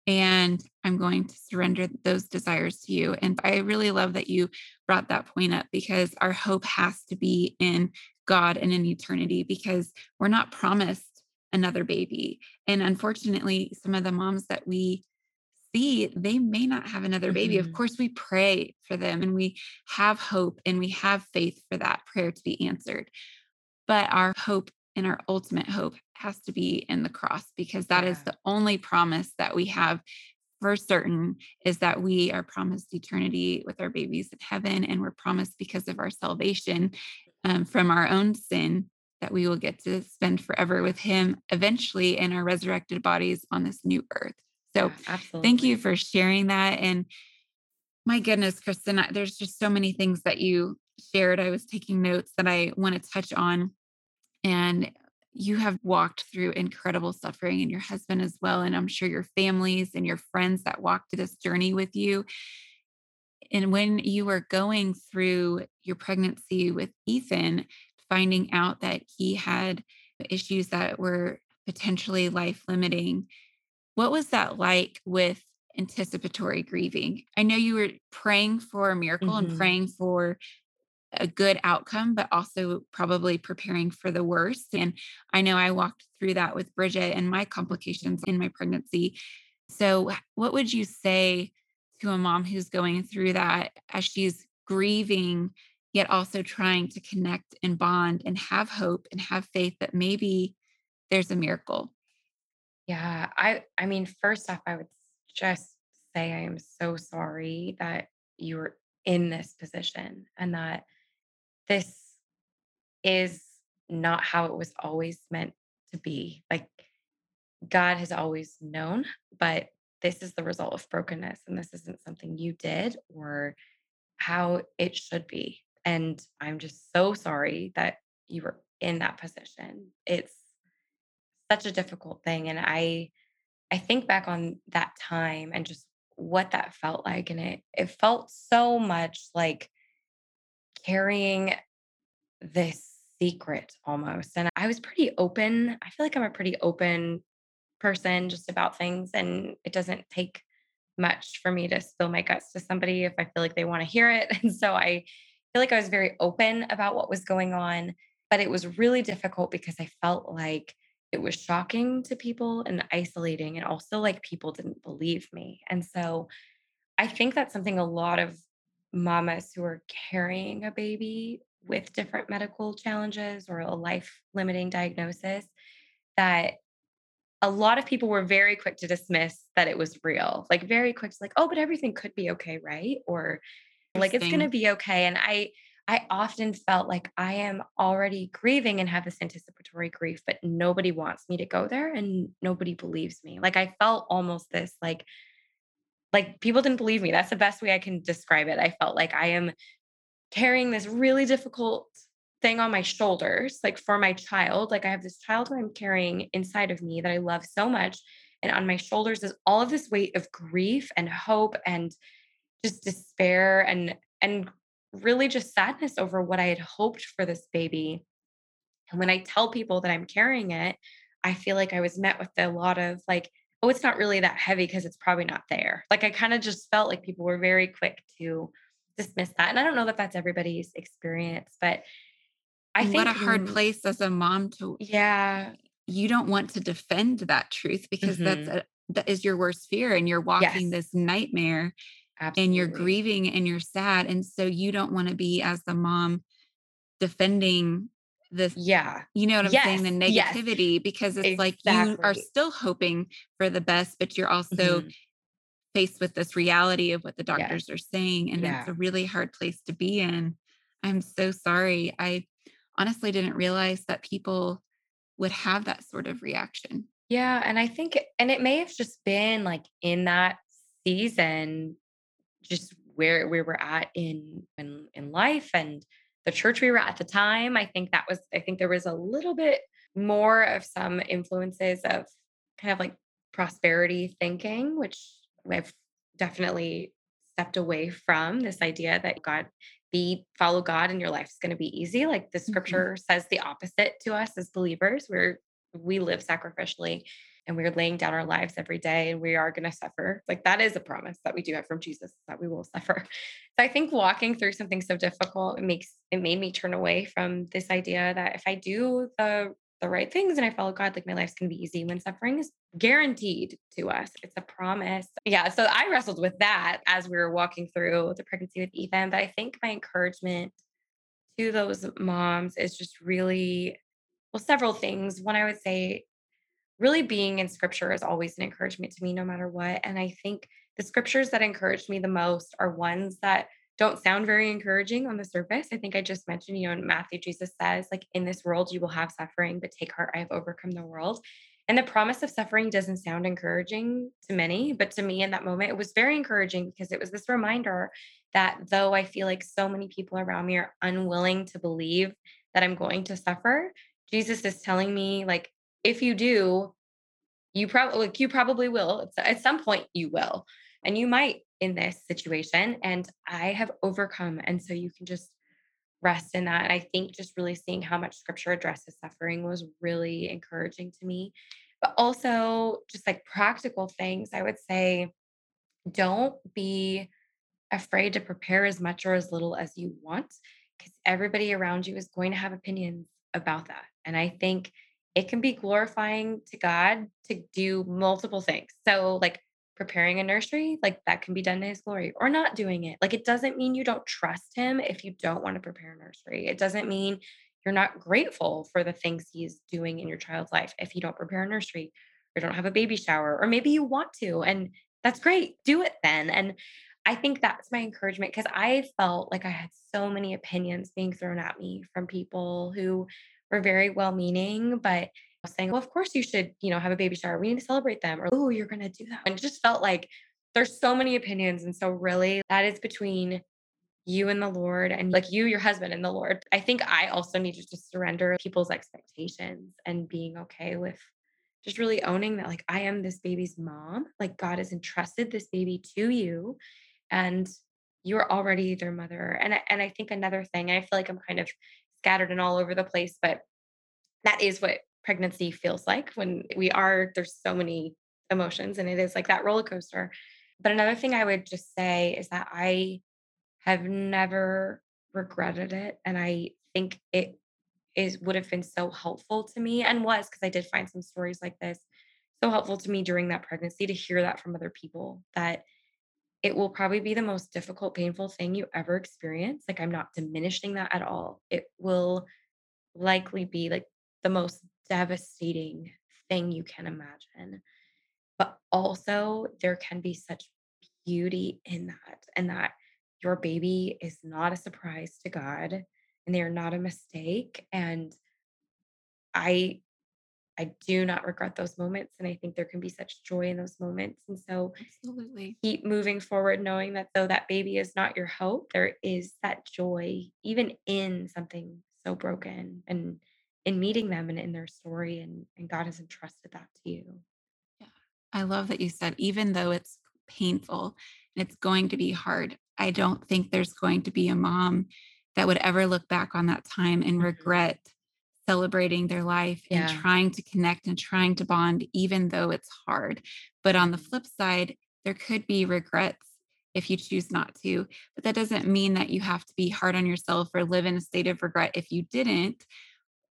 and I'm going to surrender those desires to you. And I really love that you brought that point up because our hope has to be in God and in eternity because we're not promised another baby. And unfortunately, some of the moms that we they may not have another baby. Of Mhm. course, we pray for them and we have hope and we have faith for that prayer to be answered. But our hope and our ultimate hope has to be in the cross because that is Yeah. the only promise that we have for certain is that we are promised eternity with our babies in heaven and we're promised because of our salvation um, from our own sin that we will get to spend forever with him eventually in our resurrected bodies on this new earth so Yeah, thank you for sharing that and my goodness kristen there's just so many things that you shared. I was taking notes that i want to touch on and you have walked through incredible suffering and your husband as well and i'm sure your families and your friends that walked this journey with you. And when you were going through your pregnancy with ethan finding out that he had issues that were potentially life limiting what was that like with anticipatory grieving i know you were praying for a miracle and Mhm. praying for a good outcome, but also probably preparing for the worst. And I know I walked through that with Bridget and my complications in my pregnancy. So, what would you say to a mom who's going through that as she's grieving, yet also trying to connect and bond and have hope and have faith that maybe there's a miracle? Yeah. I I mean, first off, I would just say I am so sorry that you were in this position and that this is not how it was always meant to be. Like God has always known, but this is the result of brokenness and this isn't something you did or how it should be. And I'm just so sorry that you were in that position. It's such a difficult thing and I I think back on that time and just what that felt like and it it felt so much like carrying this secret almost. And I was pretty open. I feel like I'm a pretty open person just about things and it doesn't take much for me to spill my guts to somebody if I feel like they want to hear it. And so I feel like I was very open about what was going on, but it was really difficult because I felt like it was shocking to people and isolating and also like people didn't believe me. And so I think that's something a lot of mamas who are carrying a baby with different medical challenges or a life limiting diagnosis that a lot of people were very quick to dismiss that it was real. Like very quick to like, "Oh, but everything could be okay, right?" Or like, "It's gonna be okay." And I I often felt like I am already grieving and have this anticipatory grief, but nobody wants me to go there and nobody believes me. Like I felt almost this like like people didn't believe me. That's the best way I can describe it. I felt like I am carrying this really difficult thing on my shoulders, like for my child. Like I have this child who I'm carrying inside of me that I love so much. And on my shoulders is all of this weight of grief and hope and just despair and and really just sadness over what I had hoped for this baby. And when I tell people that I'm carrying it, I feel like I was met with a lot of like, oh, it's not really that heavy because it's probably not there. Like I kind of just felt like people were very quick to dismiss that. And I don't know that that's everybody's experience, but I what think, a hard place as a mom to yeah, you don't want to defend that truth because that's mhm, a that is your worst fear and you're walking yes, this nightmare and you're grieving and you're sad and so you don't want to be as the mom defending this Yeah. you know what I'm saying Yes, the yes, negativity because it's like you are still hoping for the best but you're also Mhm, faced with this reality of what the yes, doctors are saying and it's yeah. a really hard place to be in. I'm so sorry. I honestly didn't realize that people would have that sort of reaction. Yeah, and I think and it may have just been, like, in that season, just where where we were at in in in life and the church we were at the time. I think that was I think there was a little bit more of some influences of kind of like prosperity thinking, which I've definitely stepped away from this idea that God be follow God and your life's going to be easy. Like the Mhm. scripture says the opposite to us as believers. We're we live sacrificially and we're laying down our lives every day and we are going to suffer. Like that is a promise that we do have from Jesus that we will suffer. So I think walking through something so difficult, it makes it made me turn away from this idea that if I do the the right things and I follow God, like my life's gonna be easy when suffering is guaranteed to us. It's a promise. Yeah. So I wrestled with that as we were walking through the pregnancy with Ethan. But I think my encouragement to those moms is just really well, several things. One, I would say really being in scripture is always an encouragement to me no matter what. And I think the scriptures that encourage me the most are ones that don't sound very encouraging on the surface. I think I just mentioned, you know, in Matthew, Jesus says, like, in this world you will have suffering, but take heart, I have overcome the world. And the promise of suffering doesn't sound encouraging to many, but to me in that moment, it was very encouraging because it was this reminder that though I feel like so many people around me are unwilling to believe that I'm going to suffer, Jesus is telling me, like, if you do, you probably like, you probably will. At some point you will. And you might in this situation. And I have overcome. And so you can just rest in that. And I think just really seeing how much scripture addresses suffering was really encouraging to me. But also just like practical things, I would say don't be afraid to prepare as much or as little as you want because everybody around you is going to have opinions about that. And I think it can be glorifying to God to do multiple things. So, like preparing a nursery, like that can be done to his glory, or not doing it. Like, it doesn't mean you don't trust him if you don't want to prepare a nursery. It doesn't mean you're not grateful for the things he's doing in your child's life if you don't prepare a nursery or don't have a baby shower, or maybe you want to. And that's great. Do it then. And I think that's my encouragement because I felt like I had so many opinions being thrown at me from people who were very well meaning, but saying, well, of course you should, you know, have a baby shower. We need to celebrate them. Or, oh, you're going to do that. And it just felt like there's so many opinions. And so, really, that is between you and the Lord and like you, your husband, and the Lord. I think I also need to just surrender people's expectations and being okay with just really owning that, like, I am this baby's mom. Like, God has entrusted this baby to you and you're already their mother. And I, and I think another thing, I feel like I'm kind of scattered and all over the place, but that is what pregnancy feels like when we are there's so many emotions and it is like that roller coaster. But another thing I would just say is that I have never regretted it and I think it is would have been so helpful to me and was because I did find some stories like this so helpful to me during that pregnancy to hear that from other people that it will probably be the most difficult, painful thing you ever experience. Like, I'm not diminishing that at all. It will likely be like the most devastating thing you can imagine. But also, there can be such beauty in that. And that your baby is not a surprise to God and they are not a mistake. And I I do not regret those moments. And I think there can be such joy in those moments. And so Absolutely. keep moving forward, knowing that though that baby is not your hope, there is that joy, even in something so broken and in meeting them and in their story. And, and God has entrusted that to you. Yeah. I love that you said, even though it's painful and it's going to be hard, I don't think there's going to be a mom that would ever look back on that time and Mhm. regret celebrating their life and trying to connect and trying to bond, even though it's hard. But on the flip side, there could be regrets if you choose not to. But that doesn't mean that you have to be hard on yourself or live in a state of regret if you didn't.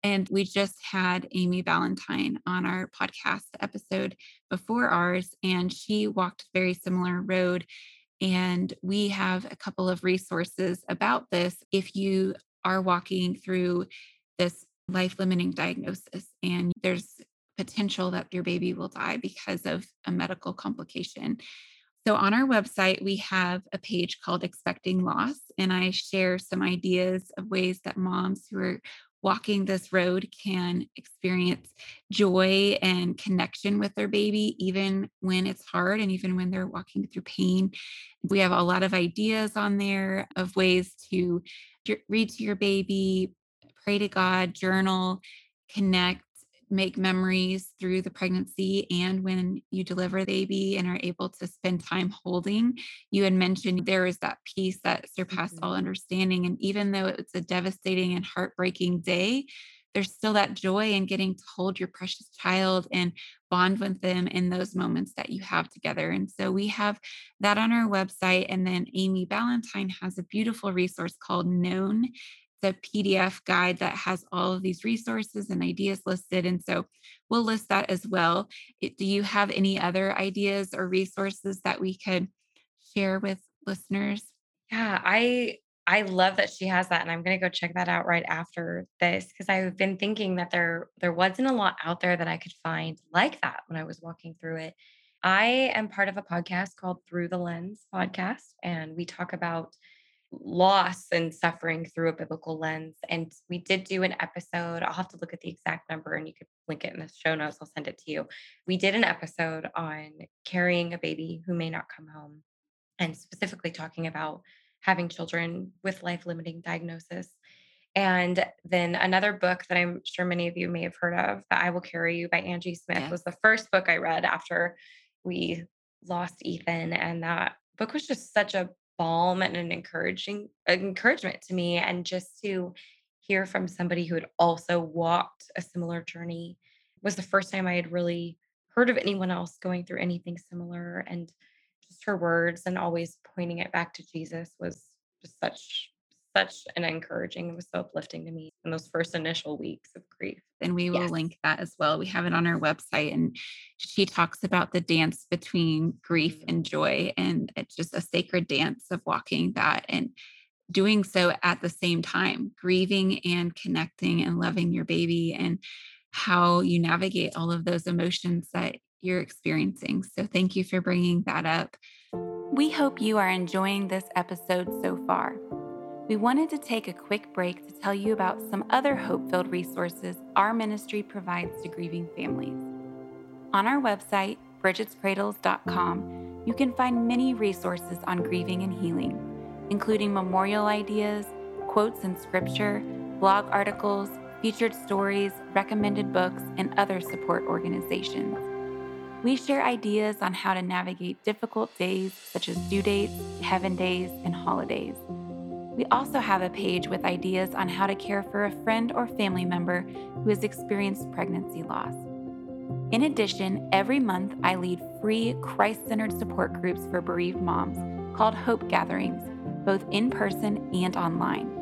And we just had Amy Valentine on our podcast episode before ours, and she walked a very similar road. And we have a couple of resources about this if you are walking through this life limiting diagnosis and there's potential that your baby will die because of a medical complication. So, on our website, we have a page called Expecting Loss, and I share some ideas of ways that moms who are walking this road can experience joy and connection with their baby, even when it's hard and even when they're walking through pain. We have a lot of ideas on there of ways to read to your baby, pray to God, journal, connect make memories through the pregnancy and when you deliver the baby and are able to spend time holding. You had mentioned there is that peace that surpassed all Mhm. understanding. And even though it's a devastating and heartbreaking day, there's still that joy in getting to hold your precious child and bond with them in those moments that you have together. And so we have that on our website. And then Amy Ballantyne has a beautiful resource called Known the PDF guide that has all of these resources and ideas listed. And so we'll list that as well. Do you have any other ideas or resources that we could share with listeners? Yeah, I I love that she has that, and I'm gonna go check that out right after this because I've been thinking that there there wasn't a lot out there that I could find like that when I was walking through it. I am part of a podcast called Through the Lens podcast, and we talk about loss and suffering through a biblical lens. And we did do an episode. I'll have to look at the exact number and you could link it in the show notes. I'll send it to you. We did an episode on carrying a baby who may not come home and specifically talking about having children with life limiting diagnosis. And then another book that I'm sure many of you may have heard of, The I Will Carry You by Angie Smith, Yes. was the first book I read after we lost Ethan. And that book was just such a balm and an encouraging encouragement to me. And just to hear from somebody who had also walked a similar journey was the first time I had really heard of anyone else going through anything similar. And just her words and always pointing it back to Jesus was just such such an encouraging. It was so uplifting to me in those first initial weeks of grief. And we will Yes. link that as well. We have it on our website. And she talks about the dance between grief Mhm. and joy. And it's just a sacred dance of walking that and doing so at the same time, grieving and connecting and loving your baby and how you navigate all of those emotions that you're experiencing. So, thank you for bringing that up. We hope you are enjoying this episode so far. We wanted to take a quick break to tell you about some other hope filled resources our ministry provides to grieving families. On our website, bridgetscradles.com, you can find many resources on grieving and healing, including memorial ideas, quotes in scripture, blog articles, featured stories, recommended books, and other support organizations. We share ideas on how to navigate difficult days such as due dates, heaven days, and holidays. We also have a page with ideas on how to care for a friend or family member who has experienced pregnancy loss. In addition, every month I lead free Christ centered support groups for bereaved moms called Hope Gatherings, both in person and online.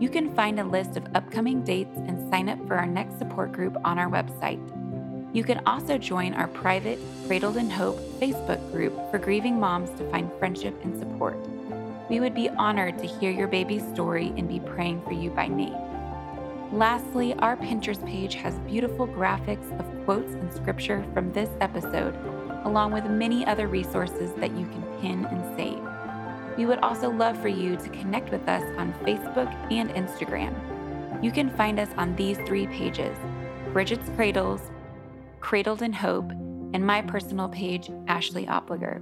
You can find a list of upcoming dates and sign up for our next support group on our website. You can also join our private Cradled in Hope Facebook group for grieving moms to find friendship and support. We would be honored to hear your baby's story and be praying for you by name. Lastly, our Pinterest page has beautiful graphics of quotes and scripture from this episode, along with many other resources that you can pin and save. We would also love for you to connect with us on Facebook and Instagram. You can find us on these three pages Bridget's Cradles, Cradled in Hope, and my personal page, Ashley Opliger.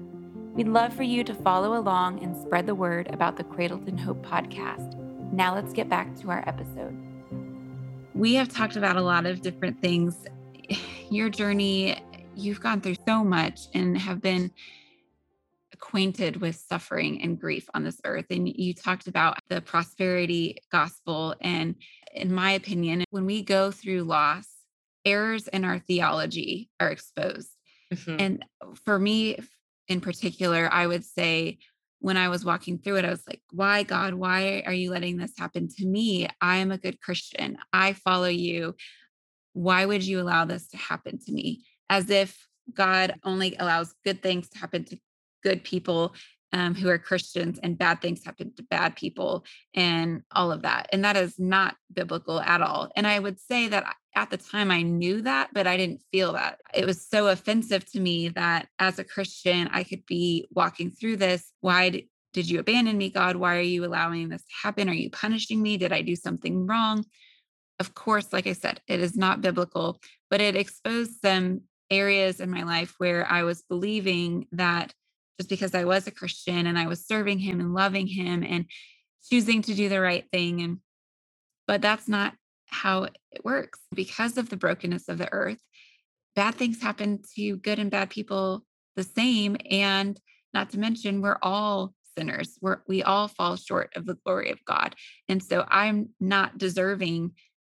We'd love for you to follow along and spread the word about the Cradled in Hope podcast. Now let's get back to our episode. We have talked about a lot of different things. Your journey, you've gone through so much and have been acquainted with suffering and grief on this earth. And you talked about the prosperity gospel. And in my opinion, when we go through loss, errors in our theology are exposed. Mm-hmm. And for me in particular, I would say when I was walking through it, I was like, why, God, why are you letting this happen to me? I am a good Christian. I follow you. Why would you allow this to happen to me? As if God only allows good things to happen to good people um, who are Christians and bad things happen to bad people and all of that. And that is not biblical at all. And I would say that at the time I knew that, but I didn't feel that. It was so offensive to me that as a Christian, I could be walking through this. Why did you abandon me, God? Why are you allowing this to happen? Are you punishing me? Did I do something wrong? Of course, like I said, it is not biblical, but it exposed some areas in my life where I was believing that just because I was a Christian and I was serving him and loving him and choosing to do the right thing. And but that's not how it works because of the brokenness of the earth. Bad things happen to good and bad people the same. And not to mention, we're all sinners. We're, we all fall short of the glory of God. And so I'm not deserving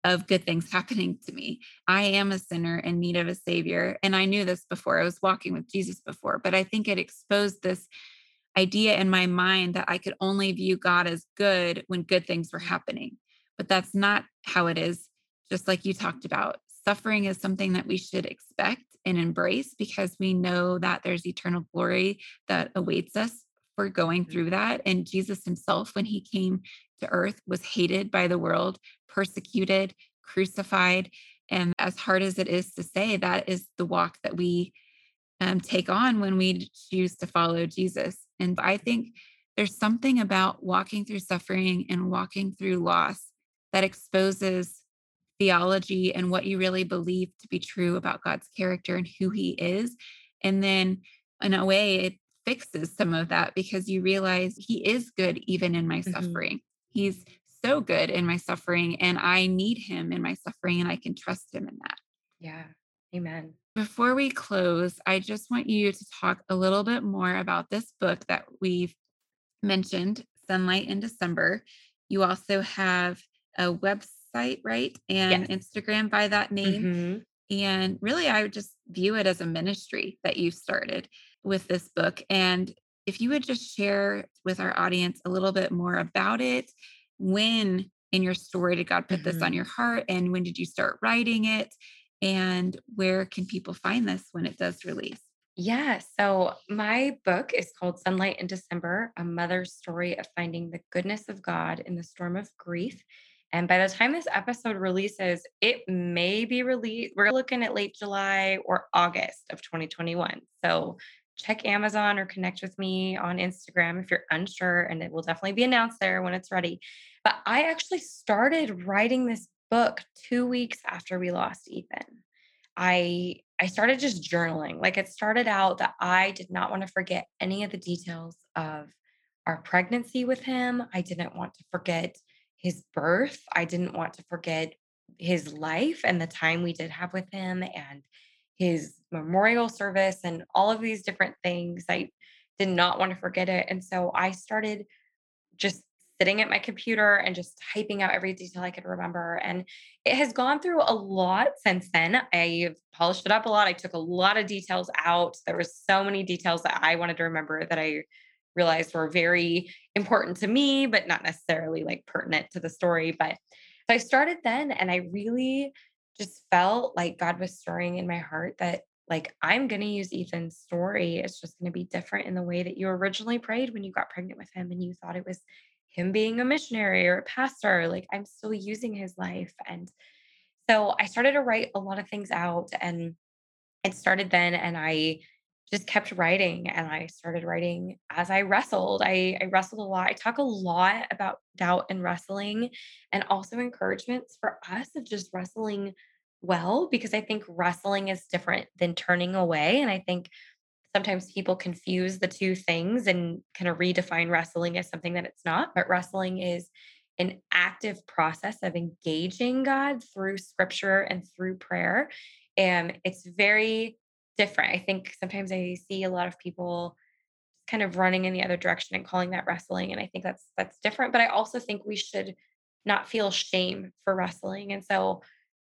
of good things happening to me. I am a sinner in need of a savior. And I knew this before. I was walking with Jesus before, but I think it exposed this idea in my mind that I could only view God as good when good things were happening. But that's not how it is. Just like you talked about, suffering is something that we should expect and embrace because we know that there's eternal glory that awaits us for going mm-hmm. through that. And Jesus himself, when he came to earth, was hated by the world, persecuted, crucified. And as hard as it is to say, that is the walk that we um, take on when we choose to follow Jesus. And I think there's something about walking through suffering and walking through loss that exposes theology and what you really believe to be true about God's character and who he is. And then in a way, it fixes some of that because you realize he is good even in my mm-hmm. suffering. He's so good in my suffering and I need him in my suffering and I can trust him in that. Yeah. Amen. Before we close, I just want you to talk a little bit more about this book that we've mentioned, Sunlight in December. You also have a website, right? And yes. Instagram by that name. Mm-hmm. And really, I would just view it as a ministry that you started with this book. And if you would just share with our audience a little bit more about it, when in your story did God put mm-hmm. this on mm-hmm. your heart? And when did you start writing it? And where can people find this when it does release? Yeah. So my book is called Sunlight in December, a mother's story of finding the goodness of God in the storm of grief. And by the time this episode releases, it may be released. We're looking at late July or August of 2021. So check Amazon or connect with me on Instagram if you're unsure, and it will definitely be announced there when it's ready. But I actually started writing this book two weeks after we lost Ethan. I I started just journaling. Like it started out that I did not want to forget any of the details of our pregnancy with him. I didn't want to forget his birth. I didn't want to forget his life and the time we did have with him and his memorial service and all of these different things. I did not want to forget it. And so I started just sitting at my computer and just typing out every detail I could remember. And it has gone through a lot since then. I've polished it up a lot. I took a lot of details out. There were so many details that I wanted to remember that I realized were very important to me, but not necessarily like pertinent to the story. But so I started then and I really just felt like God was stirring in my heart that like I'm going to use Ethan's story. It's just going to be different in the way that you originally prayed when you got pregnant with him and you thought it was him being a missionary or a pastor. Like I'm still using his life. And so I started to write a lot of things out and it started then. And I just kept writing and I started writing as I wrestled. I, I wrestled a lot. I talk a lot about doubt and wrestling and also encouragements for us of just wrestling well, because I think wrestling is different than turning away. And I think sometimes people confuse the two things and kind of redefine wrestling as something that it's not. But wrestling is an active process of engaging God through scripture and through prayer. And it's very different. I think sometimes I see a lot of people kind of running in the other direction and calling that wrestling. And I think that's that's different. But I also think we should not feel shame for wrestling. And so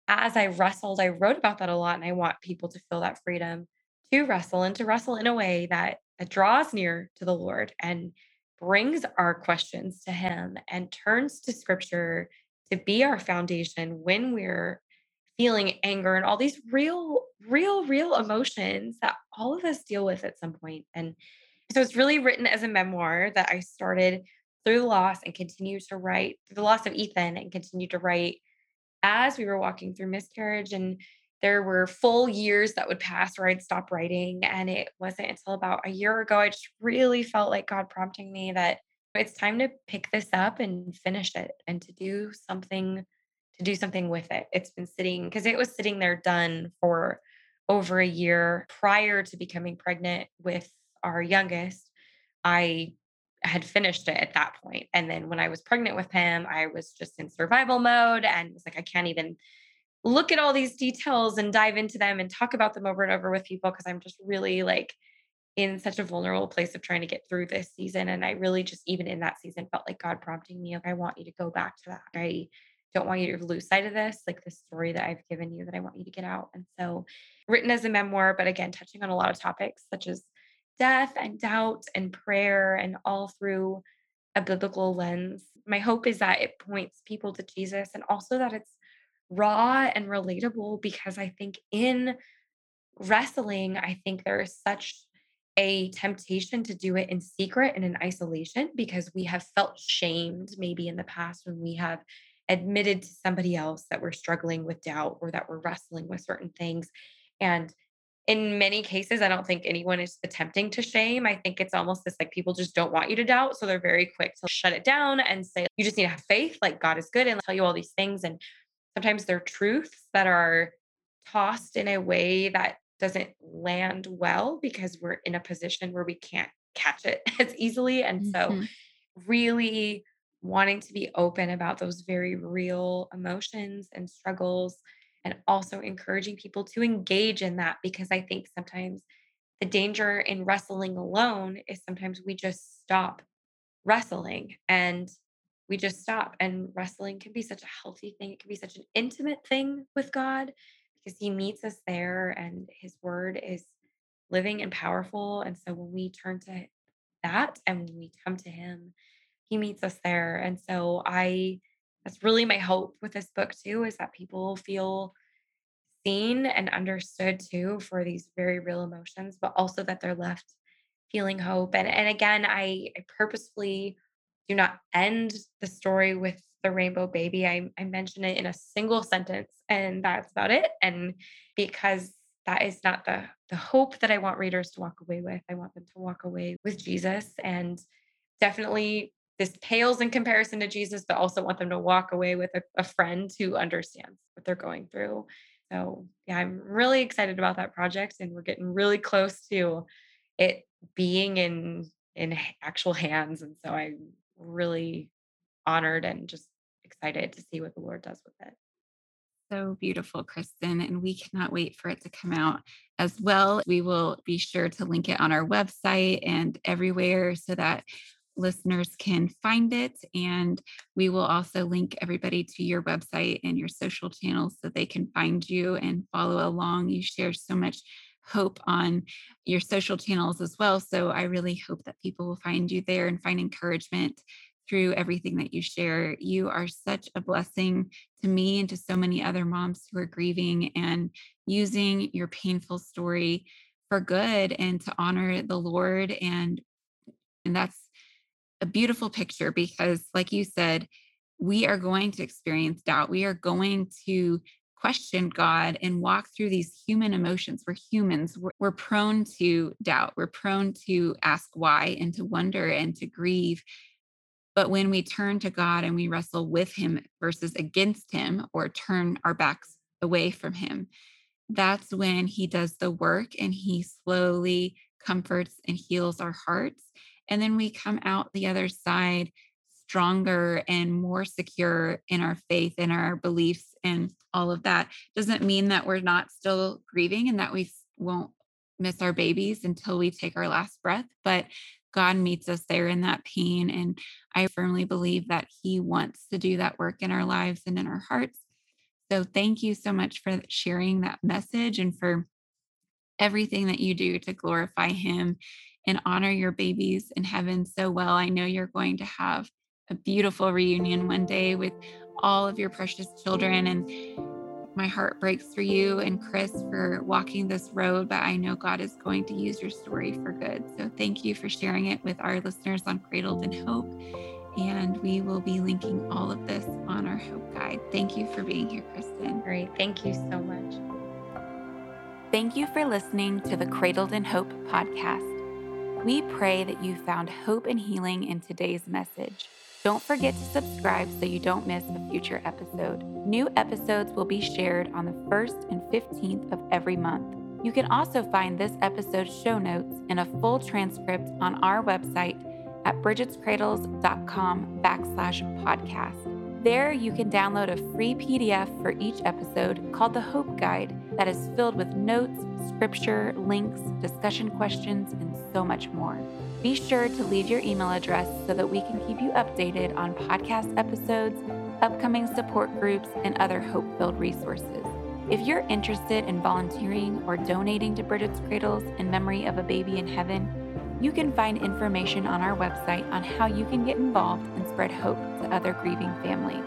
as I wrestled, I wrote about that a lot. And I want people to feel that freedom to wrestle and to wrestle in a way that, that draws near to the Lord and brings our questions to Him and turns to Scripture to be our foundation when we're feeling anger and all these real, real, real emotions that all of us deal with at some. And so it's really written as a memoir that I started through the loss and continue to write the loss of Ethan and continue to write as we were walking through miscarriage and there were full years that would pass where I'd stop writing. And it wasn't until about a year ago, I just really felt like God prompting me that it's time to pick this up and finish it and to do something to do something with it. It's been sitting because it was sitting there done for over a year prior to becoming pregnant with our youngest. I had finished it at that point. And then when I was pregnant with him, I was just in survival mode and was like, I can't even look at all these details and dive into them and talk about them over and over with people because I'm just really like in such a vulnerable place of trying to get through this season. And I really just, even in that season, felt like God prompting me, like, I want you to go back to that. I don't want you to lose sight of this, like the story that I've given you that I want you to get out. And so, written as a memoir, but again, touching on a lot of topics such as death and doubt and prayer and all through a biblical lens. My hope is that it points people to Jesus and also that it's raw and relatable because I think in wrestling, I think there is such a temptation to do it in secret and in isolation because we have felt shamed maybe in the past when we have admitted to somebody else that we're struggling with doubt or that we're wrestling with certain things. And in many cases, I don't think anyone is attempting to shame. I think it's almost this like people just don't want you to doubt. So they're very quick to shut it down and say, you just need to have faith, like God is good, and tell you all these things. And sometimes they're truths that are tossed in a way that doesn't land well because we're in a position where we can't catch it as easily. And so, Mhm. really wanting to be open about those very real emotions and struggles, and also encouraging people to engage in that because I think sometimes the danger in wrestling alone is sometimes we just stop wrestling and we just stop. And wrestling can be such a healthy thing. It can be such an intimate thing with God because He meets us there and His word is living and powerful. And so when we turn to that and when we come to Him, He meets us there. And so I, that's really my hope with this book too, is that people feel seen and understood too for these very real emotions, but also that they're left feeling hope. And and again, I, I purposefully do not end the story with the rainbow baby. I, I mention it in a single sentence and that's about it. And because that is not the the hope that I want readers to walk away with. I want them to walk away with Jesus and definitely this pales in comparison to Jesus, but also want them to walk away with a, a friend who understands what they're going through so yeah, I'm really excited about that project, and we're getting really close to it being in in actual hands. And so I'm really honored and just excited to see what the Lord does with it. So beautiful, Kristen. And we cannot wait for it to come out as well. We will be sure to link it on our website and everywhere so that listeners can find it. And we will also link everybody to your website and your social channels so they can find you and follow along. You share so much hope on your social channels as well. So I really hope that people will find you there and find encouragement through everything that you share. You are such a blessing to me and to so many other moms who are grieving and using your painful story for good and to honor the Lord and and that's a beautiful picture because, like you said, we are going to experience doubt. We are going to question God and walk through these human emotions. We're humans. We're, we're, prone to doubt. We're prone to ask why and to wonder and to grieve. But when we turn to God and we wrestle with Him versus against Him or turn our backs away from Him, that's when He does the work and He slowly comforts and heals our hearts. And then we come out the other side stronger and more secure in our faith and our beliefs and all of that. Doesn't mean that we're not still grieving and that we won't miss our babies until we take our last breath but god meets us there in that pain and i firmly believe that he wants to do that work in our lives and in our hearts. So thank you so much for sharing that message and for everything that you do to glorify him and honor your babies in heaven so well. I know you're going to have a beautiful reunion one day with all of your precious children. And my heart breaks for you and Chris for walking this road, but I know God is going to use your story for good. So thank you for sharing it with our listeners on Cradled in Hope. And we will be linking all of this on our Hope Guide. Thank you for being here, Kristen. Great. Thank you so much. Thank you for listening to the Cradled in Hope podcast. We pray that you found hope and healing in today's message. Don't forget to subscribe so you don't miss a future episode. New episodes will be shared on the 1st and 15th of every month. You can also find this episode's show notes and a full transcript on our website at bridgetscradles.com backslash podcast. There you can download a free PDF for each episode called the Hope Guide that is filled with notes, scripture, links, discussion questions, and so much more. Be sure to leave your email address so that we can keep you updated on podcast episodes, upcoming support groups, and other hope filled resources. If you're interested in volunteering or donating to Bridget's Cradles in memory of a baby in heaven, you can find information on our website on how you can get involved and spread hope to other grieving families.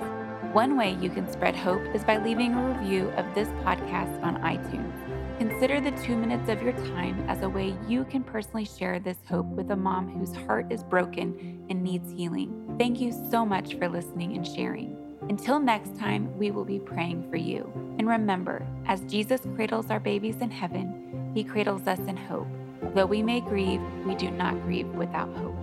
One way you can spread hope is by leaving a review of this podcast on iTunes. Consider the two minutes of your time as a way you can personally share this hope with a mom whose heart is broken and needs healing. Thank you so much for listening and sharing. Until next time, we will be praying for you. And remember, as Jesus cradles our babies in heaven, he cradles us in hope. Though we may grieve, we do not grieve without hope.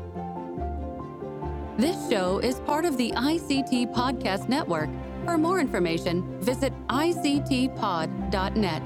This show is part of the ICT Podcast Network. For more information, visit ictpod.net.